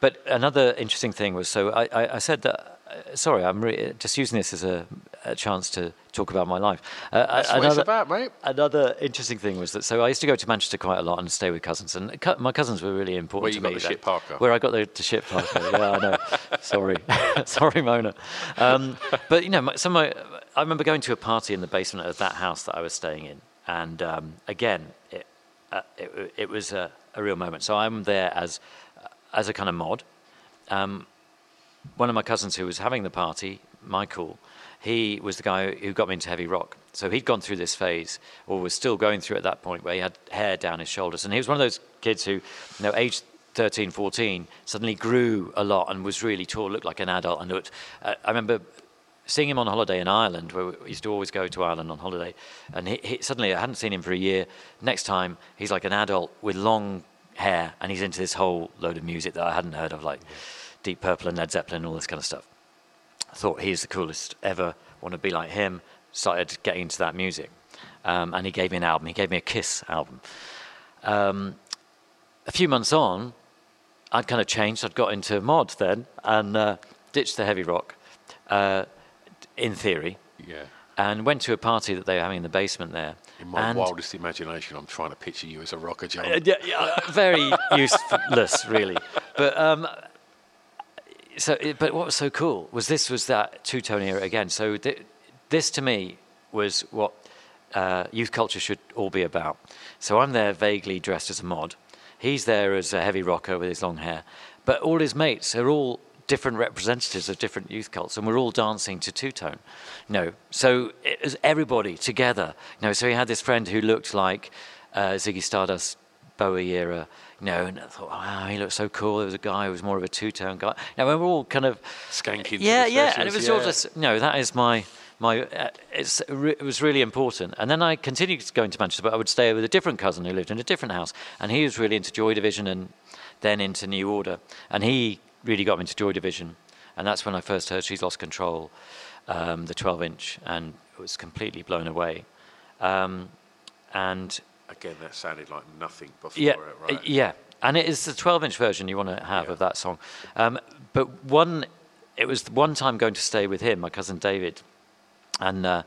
but another interesting thing was so I, I, I said that. Uh, sorry, I'm re- just using this as a, a chance to talk about my life. Uh, That's another, what it's about, mate. Another interesting thing was that so I used to go to Manchester quite a lot and stay with cousins, and cu- my cousins were really important Where to you got me. the that- shit parka. Where I got the, the shit parka. yeah, I know. Sorry, sorry, Mona. Um, but you know, my, some my, I remember going to a party in the basement of that house that I was staying in, and um, again, it, uh, it, it was a, a real moment. So I'm there as as a kind of mod. Um, one of my cousins who was having the party, Michael, he was the guy who got me into heavy rock. So he'd gone through this phase, or was still going through at that point, where he had hair down his shoulders. And he was one of those kids who, you know, aged 13, 14, suddenly grew a lot and was really tall, looked like an adult. And uh, I remember seeing him on holiday in Ireland, where we used to always go to Ireland on holiday. And he, he, suddenly, I hadn't seen him for a year. Next time, he's like an adult with long hair, and he's into this whole load of music that I hadn't heard of, like Deep Purple and Led Zeppelin and all this kind of stuff. I thought he's the coolest ever. Want to be like him. Started getting into that music, um, and he gave me an album. He gave me a Kiss album. Um, a few months on, I'd kind of changed. I'd got into mod then and uh, ditched the heavy rock, uh, in theory. Yeah. And went to a party that they were having in the basement there. In my wildest imagination, I'm trying to picture you as a rocker, John. Uh, yeah, yeah, very useless, really. But um, so, but what was so cool was this was that two tone era again. So th- this to me was what uh, youth culture should all be about. So I'm there vaguely dressed as a mod. He's there as a heavy rocker with his long hair, but all his mates are all different representatives of different youth cults, and we're all dancing to two tone. You know, so it was everybody together. You know, so he had this friend who looked like uh, Ziggy Stardust, Bowie era. You know, and I thought, wow, he looked so cool. There was a guy who was more of a two tone guy. Now we we're all kind of Skanking. to yeah, yeah, and it was all yeah. just no. That is my my. Uh, it's it was really important. And then I continued going to Manchester, but I would stay with a different cousin who lived in a different house, and he was really into Joy Division and then into New Order, and he really got me into Joy Division, and that's when I first heard She's Lost Control, um, the 12 inch, and was completely blown away. Um, and Again, that sounded like nothing before yeah, it, uh, right? yeah, and it is the 12-inch version you want to have Yeah. of that song. Um, but one, it was one time going to stay with him, my cousin David, and uh,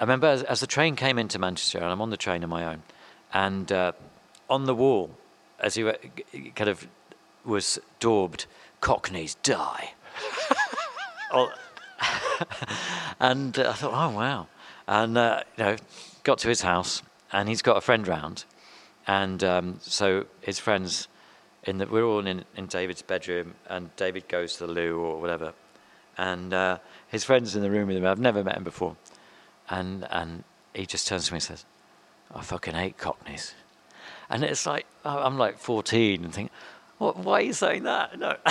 I remember as, as the train came into Manchester, and I'm on the train on my own, and uh, on the wall, as he g- kind of was daubed, "Cockneys die." Oh, and uh, I thought, oh wow, and uh, you know, got to his house, and he's got a friend round, and um, so his friends, in the, we're all in in David's bedroom, and David goes to the loo or whatever, and uh, his friends in the room with him. I've never met him before, and and he just turns to me and says, "I fucking hate Cockneys," and it's like I'm like 14 and think. What, why are you saying that? No.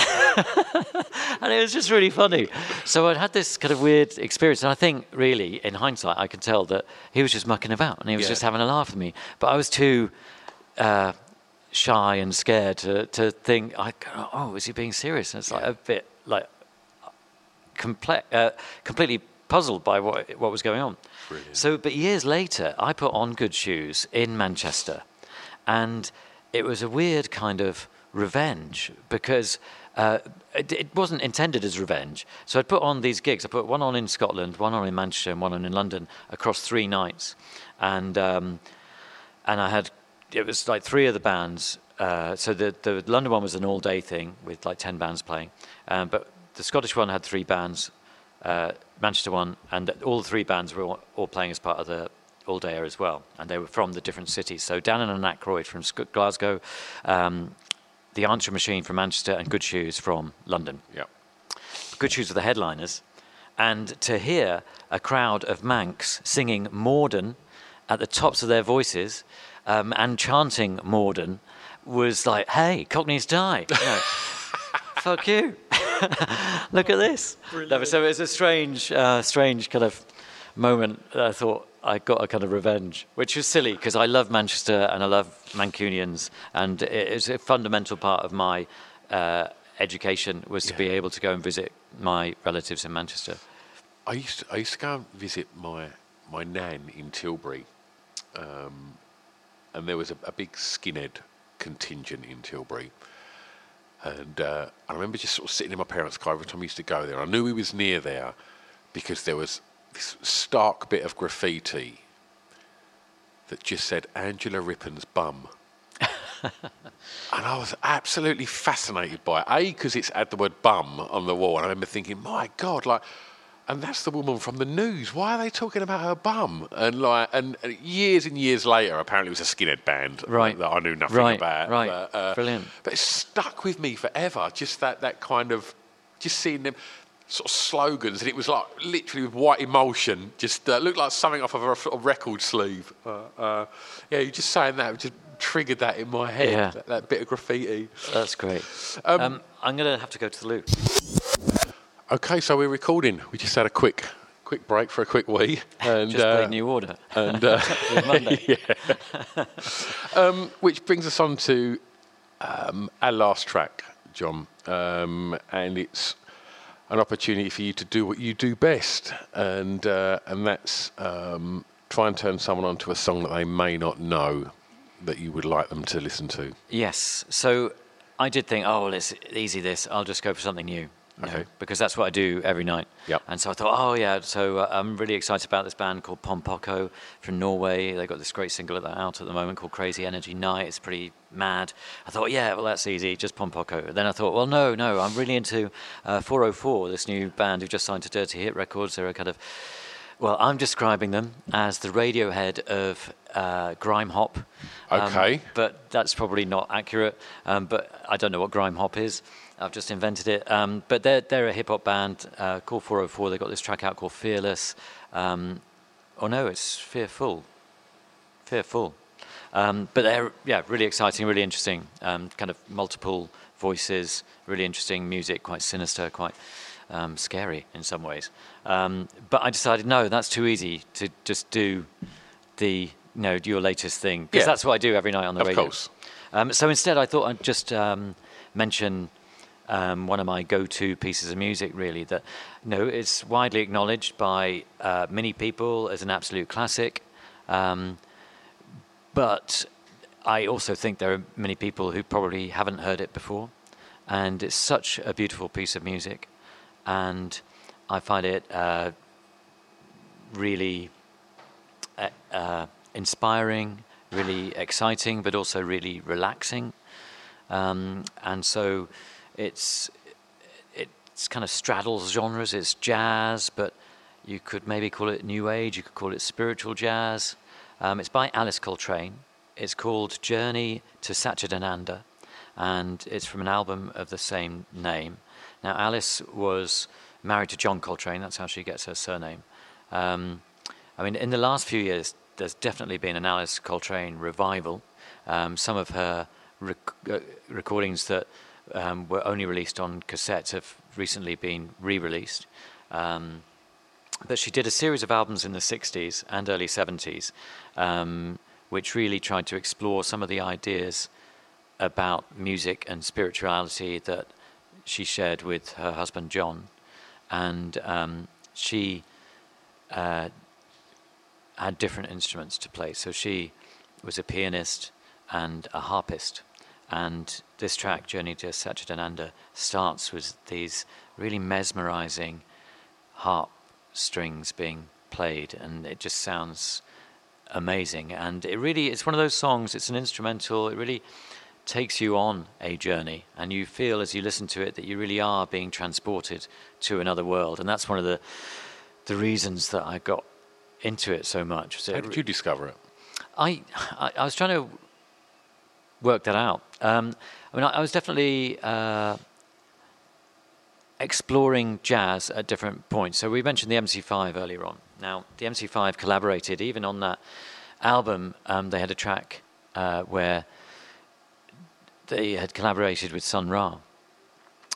and it was just really funny. So I'd had this kind of weird experience, and I think really, in hindsight, I can tell that he was just mucking about and he was Yeah. just having a laugh with me. But I was too uh, shy and scared to, to think, I, oh, is he being serious? And it's like a bit like comple- uh, completely puzzled by what what was going on. Brilliant. So, but years later, I put on Good Shoes in Manchester, and it was a weird kind of revenge because uh, it, it wasn't intended as revenge. So I'd put on these gigs. I put one on in Scotland, one on in Manchester, and one on in London across three nights, and um, and I had it was like three of the bands. Uh, so the the London one was an all day thing with like ten bands playing, um, but the Scottish one had three bands, uh, Manchester one, and all three bands were all, all playing as part of the all dayer as well, and they were from the different cities. So Dananananaykroyd from Glasgow, um, the Answer Machine from Manchester, and Good Shoes from London. Yeah. Good Shoes were the headliners, and to hear a crowd of Mancs singing Morden at the tops of their voices um, and chanting Morden was like, "Hey, Cockneys die!" You know, Fuck you! Look at this. No, so it was a strange, uh, strange kind of moment. that I thought I got a kind of revenge, which was silly because I love Manchester and I love Mancunians, and it is a fundamental part of my uh, education was to be able to go and visit my relatives in Manchester. I used to, I used to go and visit my my nan in Tilbury, um, and there was a, a big skinhead contingent in Tilbury. And uh, I remember just sort of sitting in my parents' car every time we used to go there. I knew he was near there because there was this stark bit of graffiti that just said Angela Rippon's bum. and I was absolutely fascinated by it. A, because it's had the word bum on the wall. And I remember thinking, my God, like, and that's the woman from the news. Why are they talking about her bum? And like, and, years and years later, apparently it was a skinhead band Right. that I knew nothing Right, about. right. But, uh, Brilliant. But it stuck with me forever. Just that that kind of, just seeing them sort of slogans, and it was like literally with white emulsion. Just uh, looked like something off of a sort of record sleeve. Uh, uh, yeah, you're just saying that just triggered that in my head. Yeah. That, that bit of graffiti. That's great. Um, I'm going to have to go to the loo. Okay, so we're recording. We just had a quick, quick break for a quick wee, and Just uh, played New Order. and uh, Monday. um, which brings us on to um, our last track, John, um, and it's an opportunity for you to do what you do best, and uh, and that's um, try and turn someone onto a song that they may not know that you would like them to listen to. Yes. So I did think, oh, well, it's easy this. I'll just go for something new. Know, because that's what I do every night. Yep. And so I thought, oh, yeah. So uh, I'm really excited about this band called Pom Poko from Norway. They've got this great single out at the moment called Crazy Energy Night. It's pretty mad. I thought, yeah, well, that's easy, just Pom Poko. Then I thought, well, no, no, I'm really into uh, 404, this new band who've just signed to Dirty Hit Records. They're a kind of well, I'm describing them as the Radiohead of uh, grime hop. Um, Okay. but that's probably not accurate. Um, but I don't know what grime hop is. I've just invented it. Um, but they're, they're a hip hop band uh, called 404. They've got this track out called Fearless. Um, oh no, it's Fearful. Fearful. Um, but they're yeah, really exciting, really interesting. Um, kind of multiple voices, really interesting music, quite sinister, quite um, scary in some ways. Um, but I decided no, that's too easy to just do the you know your latest thing because Yeah. that's what I do every night on the Of radio. course. Um, so instead, I thought I'd just um, mention um, one of my go-to pieces of music. Really, that you know it's widely acknowledged by uh, many people as an absolute classic. Um, but I also think there are many people who probably haven't heard it before, and it's such a beautiful piece of music, and I find it uh, really uh, uh, inspiring, really exciting, but also really relaxing. Um, and so it's it's kind of straddles genres. It's jazz, but you could maybe call it new age. You could call it spiritual jazz. Um, it's by Alice Coltrane. It's called Journey to Satchidananda, and it's from an album of the same name. Now, Alice was married to John Coltrane. That's how she gets her surname. Um, I mean, in the last few years, there's definitely been an Alice Coltrane revival. Um, some of her rec- uh, recordings that um, were only released on cassette have recently been re-released. Um, but she did a series of albums in the 60s and early 70s, um, which really tried to explore some of the ideas about music and spirituality that she shared with her husband John. And um, she uh, had different instruments to play. So she was a pianist and a harpist. And this track, Journey to Satchidananda, starts with these really mesmerizing harp strings being played, and it just sounds amazing. And it really, it's one of those songs, it's an instrumental, it really takes you on a journey, and you feel as you listen to it that you really are being transported to another world. And that's one of the, the reasons that I got into it so much. So How did you discover it? I, I, I was trying to work that out. Um, I mean, I, I was definitely uh, exploring jazz at different points. So we mentioned the MC5 earlier on. Now, the MC5 collaborated even on that album. Um, they had a track uh, where they had collaborated with Sun Ra,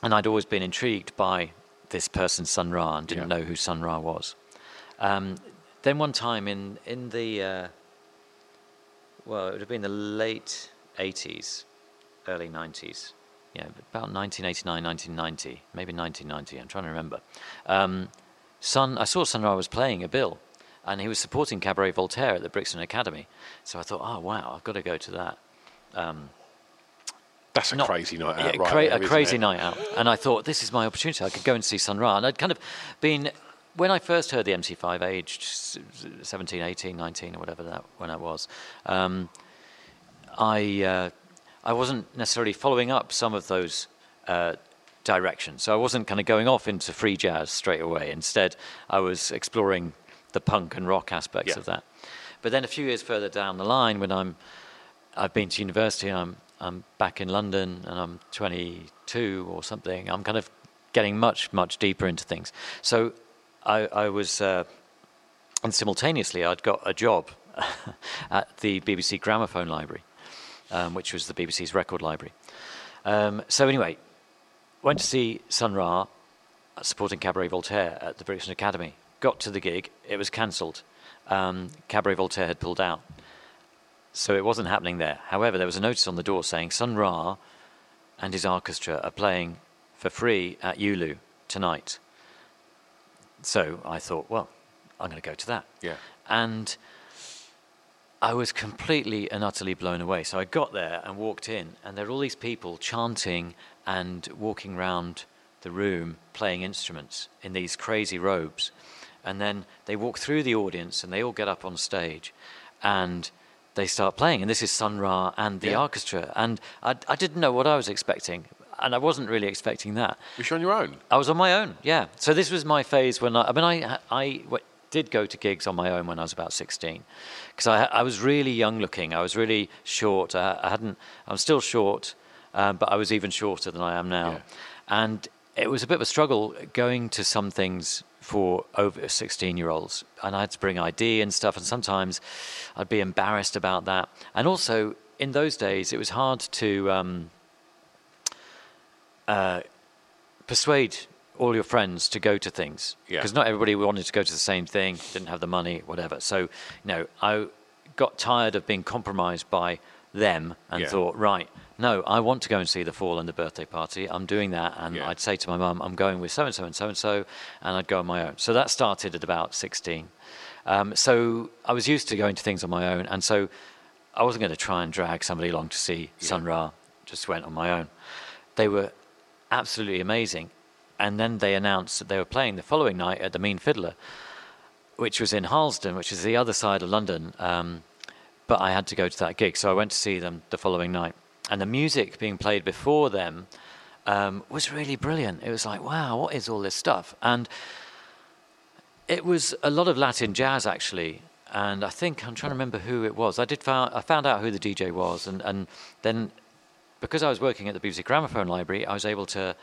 and I'd always been intrigued by this person, Sun Ra, and didn't Yeah. know who Sun Ra was. Um, then one time in in the uh, well, it would have been the late 80s, early 90s. Yeah, about 1989, 1990, maybe 1990. I'm trying to remember. Um, Sun, I saw Sun Ra was playing a bill, and he was supporting Cabaret Voltaire at the Brixton Academy. So I thought, oh wow, I've got to go to that. Um, That's a not- crazy night yeah, out, right? cra- there, a crazy it? night out. And I thought, this is my opportunity. I could go and see Sun Ra. And I'd kind of been, when I first heard the MC5, aged 17, 18, 19, or whatever that when I was, um, I, uh, I wasn't necessarily following up some of those uh, direction. So I wasn't kind of going off into free jazz straight away. Instead, I was exploring the punk and rock aspects Yeah. of that. But then a few years further down the line, when I'm, I've been to university, I'm, I'm back in London, and I'm 22 or something. I'm kind of getting much, much deeper into things. So I, I was, uh, and simultaneously, I'd got a job at the BBC Gramophone Library, um, which was the BBC's record library. Um, so anyway, went to see Sun Ra supporting Cabaret Voltaire at the Brixton Academy. Got to the gig, it was cancelled. Um, Cabaret Voltaire had pulled out. So it wasn't happening there. However, there was a notice on the door saying Sun Ra and his orchestra are playing for free at Yulu tonight. So I thought, well, I'm going to go to that. Yeah. And I was completely and utterly blown away. So I got there and walked in, and there were all these people chanting and walking around the room playing instruments in these crazy robes. And then they walk through the audience and they all get up on stage and they start playing. And this is Sun Ra and the Yeah. orchestra. And I, I didn't know what I was expecting. And I wasn't really expecting that. Was you on your own? I was on my own, yeah. So this was my phase when I, I mean, I, I did go to gigs on my own when I was about 16. Because I, I was really young looking. I was really short. I, I hadn't, I'm still short, um, but I was even shorter than I am now. Yeah. And it was a bit of a struggle going to some things for over 16 year olds. And I had to bring ID and stuff. And sometimes I'd be embarrassed about that. And also, in those days, it was hard to. Um, uh, persuade all your friends to go to things Yeah. because not everybody wanted to go to the same thing, didn't have the money, whatever. So, you know, I got tired of being compromised by them and Yeah. thought, right, no, I want to go and see the fall and the birthday party. I'm doing that, and Yeah. I'd say to my mum, I'm going with so and so and so and so, and I'd go on my own. So that started at about 16. Um, so I was used to going to things on my own, and so I wasn't going to try and drag somebody along to see Sun Ra. Just went on my own. They were absolutely amazing, and then they announced that they were playing the following night at the Mean Fiddler, which was in Harlesden, which is the other side of London. Um, but I had to go to that gig, so I went to see them the following night. And the music being played before them um, was really brilliant. It was like, wow, what is all this stuff? And it was a lot of Latin jazz actually, and I think I'm trying to remember who it was. I did found I found out who the DJ was, and and then because I was working at the BBC Gramophone Library, I was able to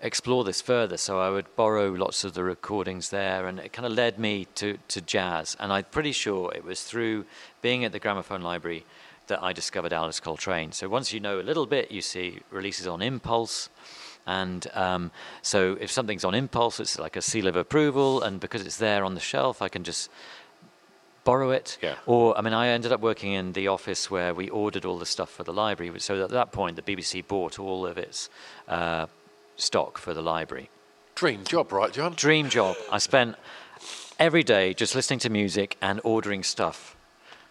explore this further. So I would borrow lots of the recordings there, and it kind of led me to to jazz. And I'm pretty sure it was through being at the Gramophone Library that I discovered Alice Coltrane. So once you know a little bit, you see releases on Impulse. And um, so if something's on impulse, it's like a seal of approval. And because it's there on the shelf, I can just borrow it. Yeah. Or, I mean, I ended up working in the office where we ordered all the stuff for the library. So at that point, the BBC bought all of its uh, stock for the library. Dream job, right, John? Dream job. I spent every day just listening to music and ordering stuff.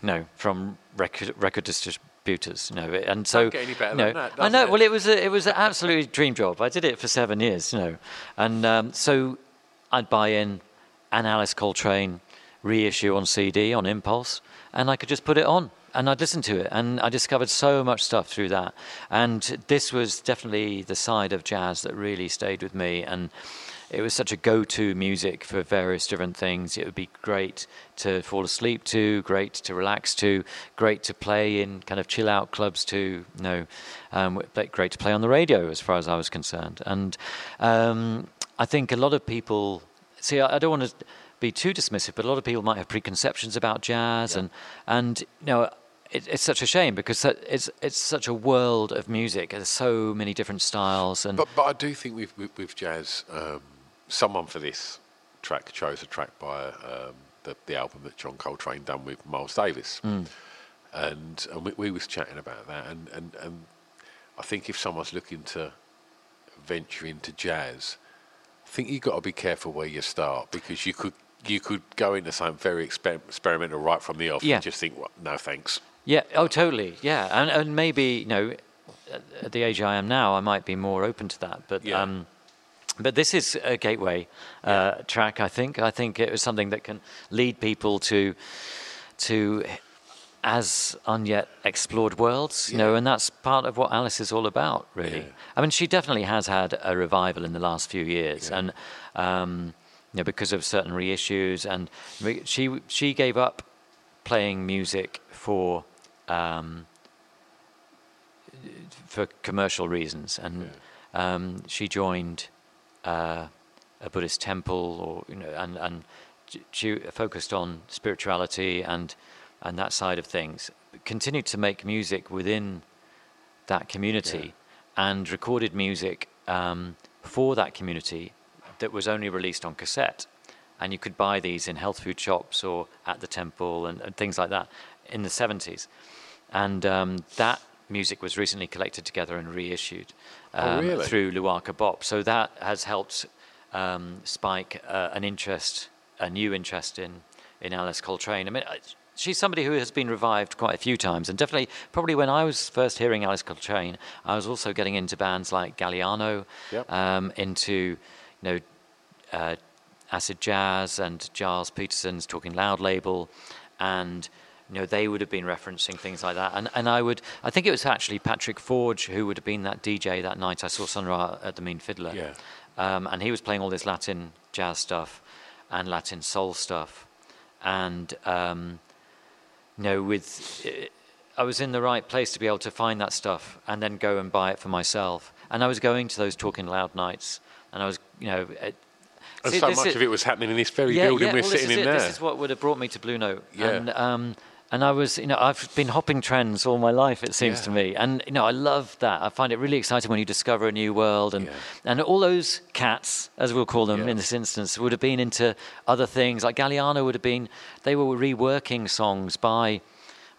Know, from record, record distributors. You know, and so Don't get any better you than that, I know. it? Well, it was a, it was an absolutely dream job. I did it for seven years. You know, and um, so I'd buy in an Alice Coltrane reissue on CD on Impulse, and I could just put it on and I'd listen to it, and I discovered so much stuff through that. And this was definitely the side of jazz that really stayed with me, and it was such a go-to music for various different things. It would be great to fall asleep to, great to relax to, great to play in kind of chill-out clubs to. You know, um, but great to play on the radio as far as I was concerned. And um, I think a lot of people see. I, I don't want to be too dismissive, but a lot of people might have preconceptions about jazz, and and you know. It, it's such a shame because it's it's such a world of music. There's so many different styles, and But but I do think with with, with jazz, um, someone for this track chose a track by um, the the album that John Coltrane done with Miles Davis, Mm. and and we, we was chatting about that, and, and and I think if someone's looking to venture into jazz, I think you've got to be careful where you start because you could you could go into something very exper- experimental right from the off Yeah. and just think, well, no thanks. Yeah. Oh, totally. Yeah. And and maybe you know, at- the age I am now, I might be more open to that. But Yeah. um, but this is a gateway uh, track. I think. I think it was something that can lead people to to as unyet explored worlds, you know, and that's part of what Alice is all about, really. Yeah. I mean, she definitely has had a revival in the last few years, and um, you know, because of certain reissues, and she she gave up playing music for um, for commercial reasons, and um, she joined uh, a Buddhist temple, or you know, and and she focused on spirituality and and that side of things. Continued to make music within that community, and recorded music um, for that community that was only released on cassette, and you could buy these in health food shops or at the temple and, and things like that in the seventies, and um, that music was recently collected together and reissued Oh, um, really? through Luaka Bop. So that has helped um, spike uh, an interest, a new interest in, in Alice Coltrane. I mean, I- she's somebody who has been revived quite a few times, and definitely, probably when I was first hearing Alice Coltrane, I was also getting into bands like Galliano, Yep. um, into you know uh, acid jazz and Gilles Peterson's Talking Loud label, and you know they would have been referencing things like that. And and I would I think it was actually Patrick Forge who would have been that DJ that night I saw Sun Ra at the Mean Fiddler. Yeah. Um, and he was playing all this Latin jazz stuff and Latin soul stuff, and um, you know with. I was in the right place to be able to find that stuff and then go and buy it for myself. And I was going to those Talking Loud nights, and I was, you know, it, And See, so much is- of it was happening in this very building we're well, sitting in it. there. This is what would have brought me to Blue Note. Yeah. And, um, and I was, you know, I've been hopping trends all my life, it seems Yeah. to me. And, you know, I love that. I find it really exciting when you discover a new world. And, Yeah. and all those cats, as we'll call them Yeah. in this instance, would have been into other things. Like Galliano would have been, they were reworking songs by,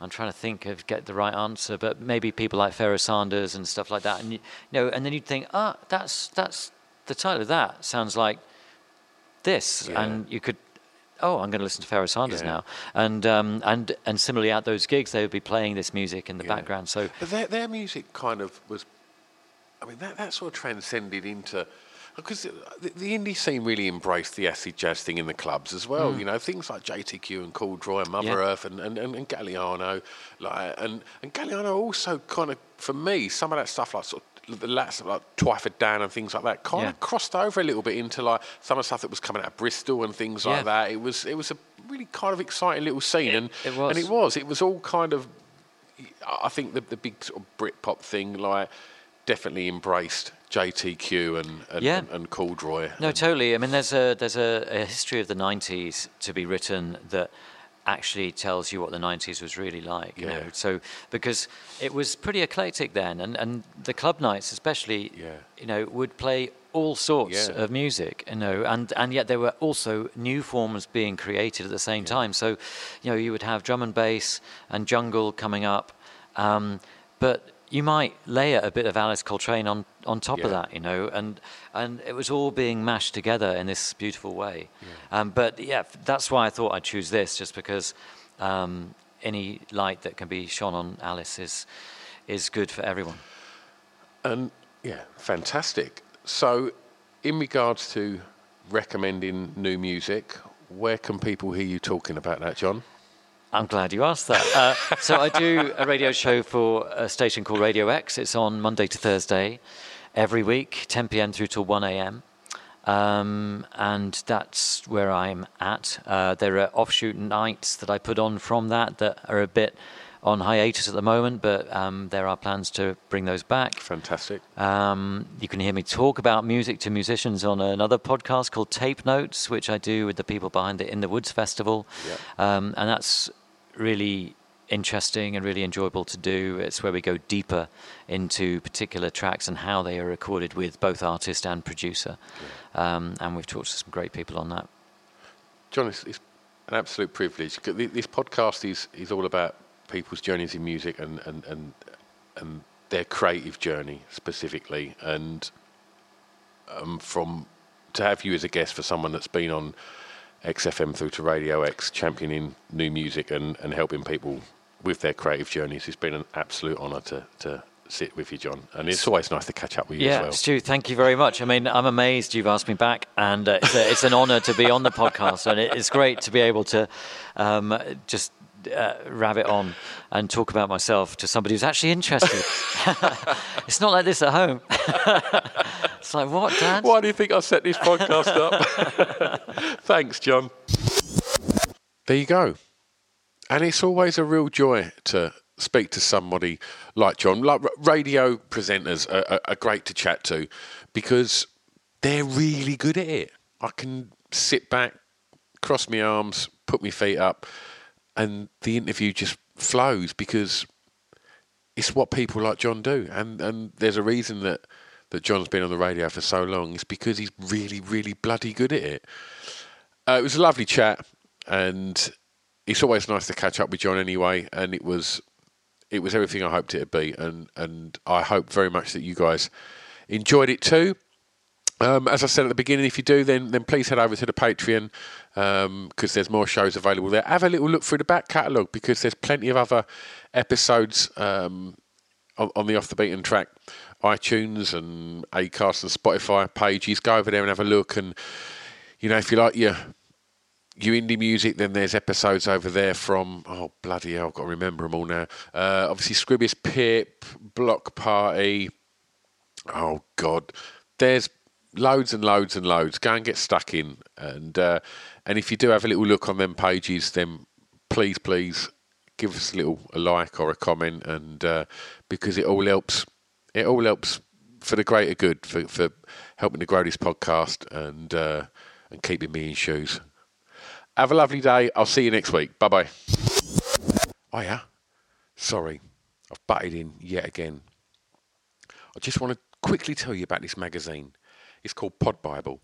I'm trying to think of get the right answer, but maybe people like Pharoah Sanders and stuff like that. And, you, know, and then you'd think, ah, that's, that's the title of that sounds like this, and you could, oh, I'm going to listen to Pharoah Sanders Yeah. now, and um, and and similarly at those gigs they would be playing this music in the Yeah. background. So But their, their music kind of was, I mean, that, that sort of transcended into, because the, the indie scene really embraced the acid jazz thing in the clubs as well. You know, things like JTQ and Corduroy and Mother Mm. Yeah. Earth and, and, and, and Galliano. Like, and, and Galliano also kind of, for me, some of that stuff like sort of, the last like Twyford Down and things like that kind Yeah. of crossed over a little bit into like some of the stuff that was coming out of Bristol and things Yeah. like that. It was it was a really kind of exciting little scene, It- and it was. and it was it was all kind of I think the the big sort of Britpop thing like definitely embraced JTQ and and, Yeah. and, and Corduroy. No, and, totally. I mean, there's a there's a, a history of the '90s to be written that actually tells you what the '90s was really like. You Yeah. know, so because it was pretty eclectic then, and, and the club nights, especially, Yeah. you know, would play all sorts Yeah. of music. You know, and and yet there were also new forms being created at the same time. So, you know, you would have drum and bass and jungle coming up, um, but you might layer a bit of Alice Coltrane on, on top of that, you know, and and it was all being mashed together in this beautiful way. Um, but yeah, that's why I thought I'd choose this, just because um, any light that can be shone on Alice is is good for everyone. and yeah, fantastic. So, in regards to recommending new music, where can people hear you talking about that, John? I'm glad you asked that. Uh, so I do a radio show for a station called Radio X. It's on Monday to Thursday, every week, 10 p.m. through till 1 a.m. Um, and that's where I'm at. Uh, there are offshoot nights that I put on from that that are a bit on hiatus at the moment, but um, there are plans to bring those back. Fantastic. Um, you can hear me talk about music to musicians on another podcast called Tape Notes, which I do with the people behind the In the Woods Festival. Um, and that's really interesting and really enjoyable to do. It's where we go deeper into particular tracks and how they are recorded with both artist and producer. Um, and we've talked to some great people on that. John, it's, it's an absolute privilege. This podcast is, is all about people's journeys in music and, and, and, and their creative journey specifically. And um, from to have you as a guest for someone that's been on XFM through to Radio X, championing new music and, and helping people with their creative journeys, it's been an absolute honour to, to sit with you, John. And it's always nice to catch up with you Yeah, as well. Stu, thank you very much. I mean, I'm amazed you've asked me back, and uh, it's, a, it's an honour to be on the podcast, and it, it's great to be able to um, just uh, rabbit on and talk about myself to somebody who's actually interested. it's not like this at home. it's like, what, Dad? Why do you think I set this podcast up? Thanks, John. There you go. And it's always a real joy to speak to somebody like John. Like radio presenters are, are, are great to chat to because they're really good at it. I can sit back, cross my arms, put my feet up, and the interview just flows because it's what people like John do. And and there's a reason that that John's been on the radio for so long. It's because he's really, really bloody good at it. Uh, it was a lovely chat, and it's always nice to catch up with John anyway. And it was it was everything I hoped it'd be, and and I hope very much that you guys enjoyed it too. Um, as I said at the beginning, if you do, then then please head over to the Patreon because um, there's more shows available there. Have a little look through the back catalogue because there's plenty of other episodes um, on, on, the Off the Beaten Track iTunes and Acast and Spotify pages. Go over there and have a look. And you know, if you like your your indie music, then there's episodes over there from oh bloody hell, I've got to remember them all now. Uh, obviously, Scroobius Pip, Bloc Party. Oh God, there's loads and loads and loads. Go and get stuck in, and uh, and if you do have a little look on them pages, then please, please give us a little a like or a comment, and uh, because it all helps, it all helps for the greater good, for for helping to grow this podcast and uh, and keeping me in shoes. Have a lovely day. I'll see you next week. Bye bye. Oh yeah, sorry, I've butted in yet again. I just want to quickly tell you about this magazine. It's called Pod Bible.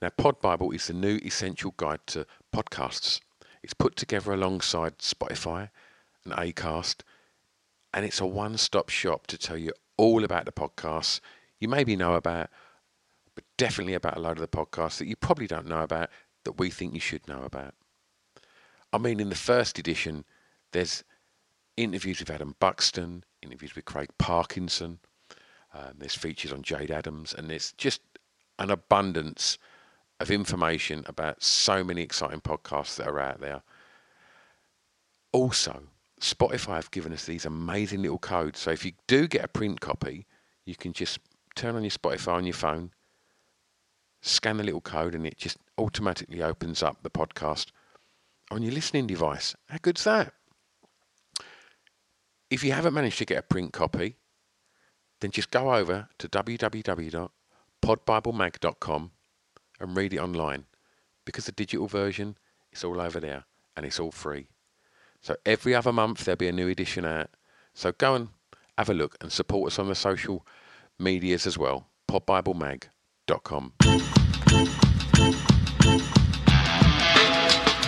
Now, Pod Bible is the new essential guide to podcasts. It's put together alongside Spotify and Acast, and it's a one stop shop to tell you all about the podcasts you maybe know about, but definitely about a load of the podcasts that you probably don't know about that we think you should know about. I mean, in the first edition, there's interviews with Adam Buxton, interviews with Craig Parkinson, um, there's features on Jayde Adams, and there's just an abundance of information about so many exciting podcasts that are out there. Also, Spotify have given us these amazing little codes. So if you do get a print copy, you can just turn on your Spotify on your phone, scan the little code, and it just automatically opens up the podcast on your listening device. How good's that? If you haven't managed to get a print copy, then just go over to www podbiblemag.com and read it online because the digital version is all over there and it's all free. So every other month there'll be a new edition out. So go and have a look and support us on the social medias as well. podbiblemag.com.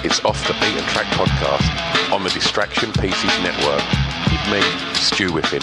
It's Off the Beaten Track podcast on the Distraction Pieces Network with me, Stu Whiffen.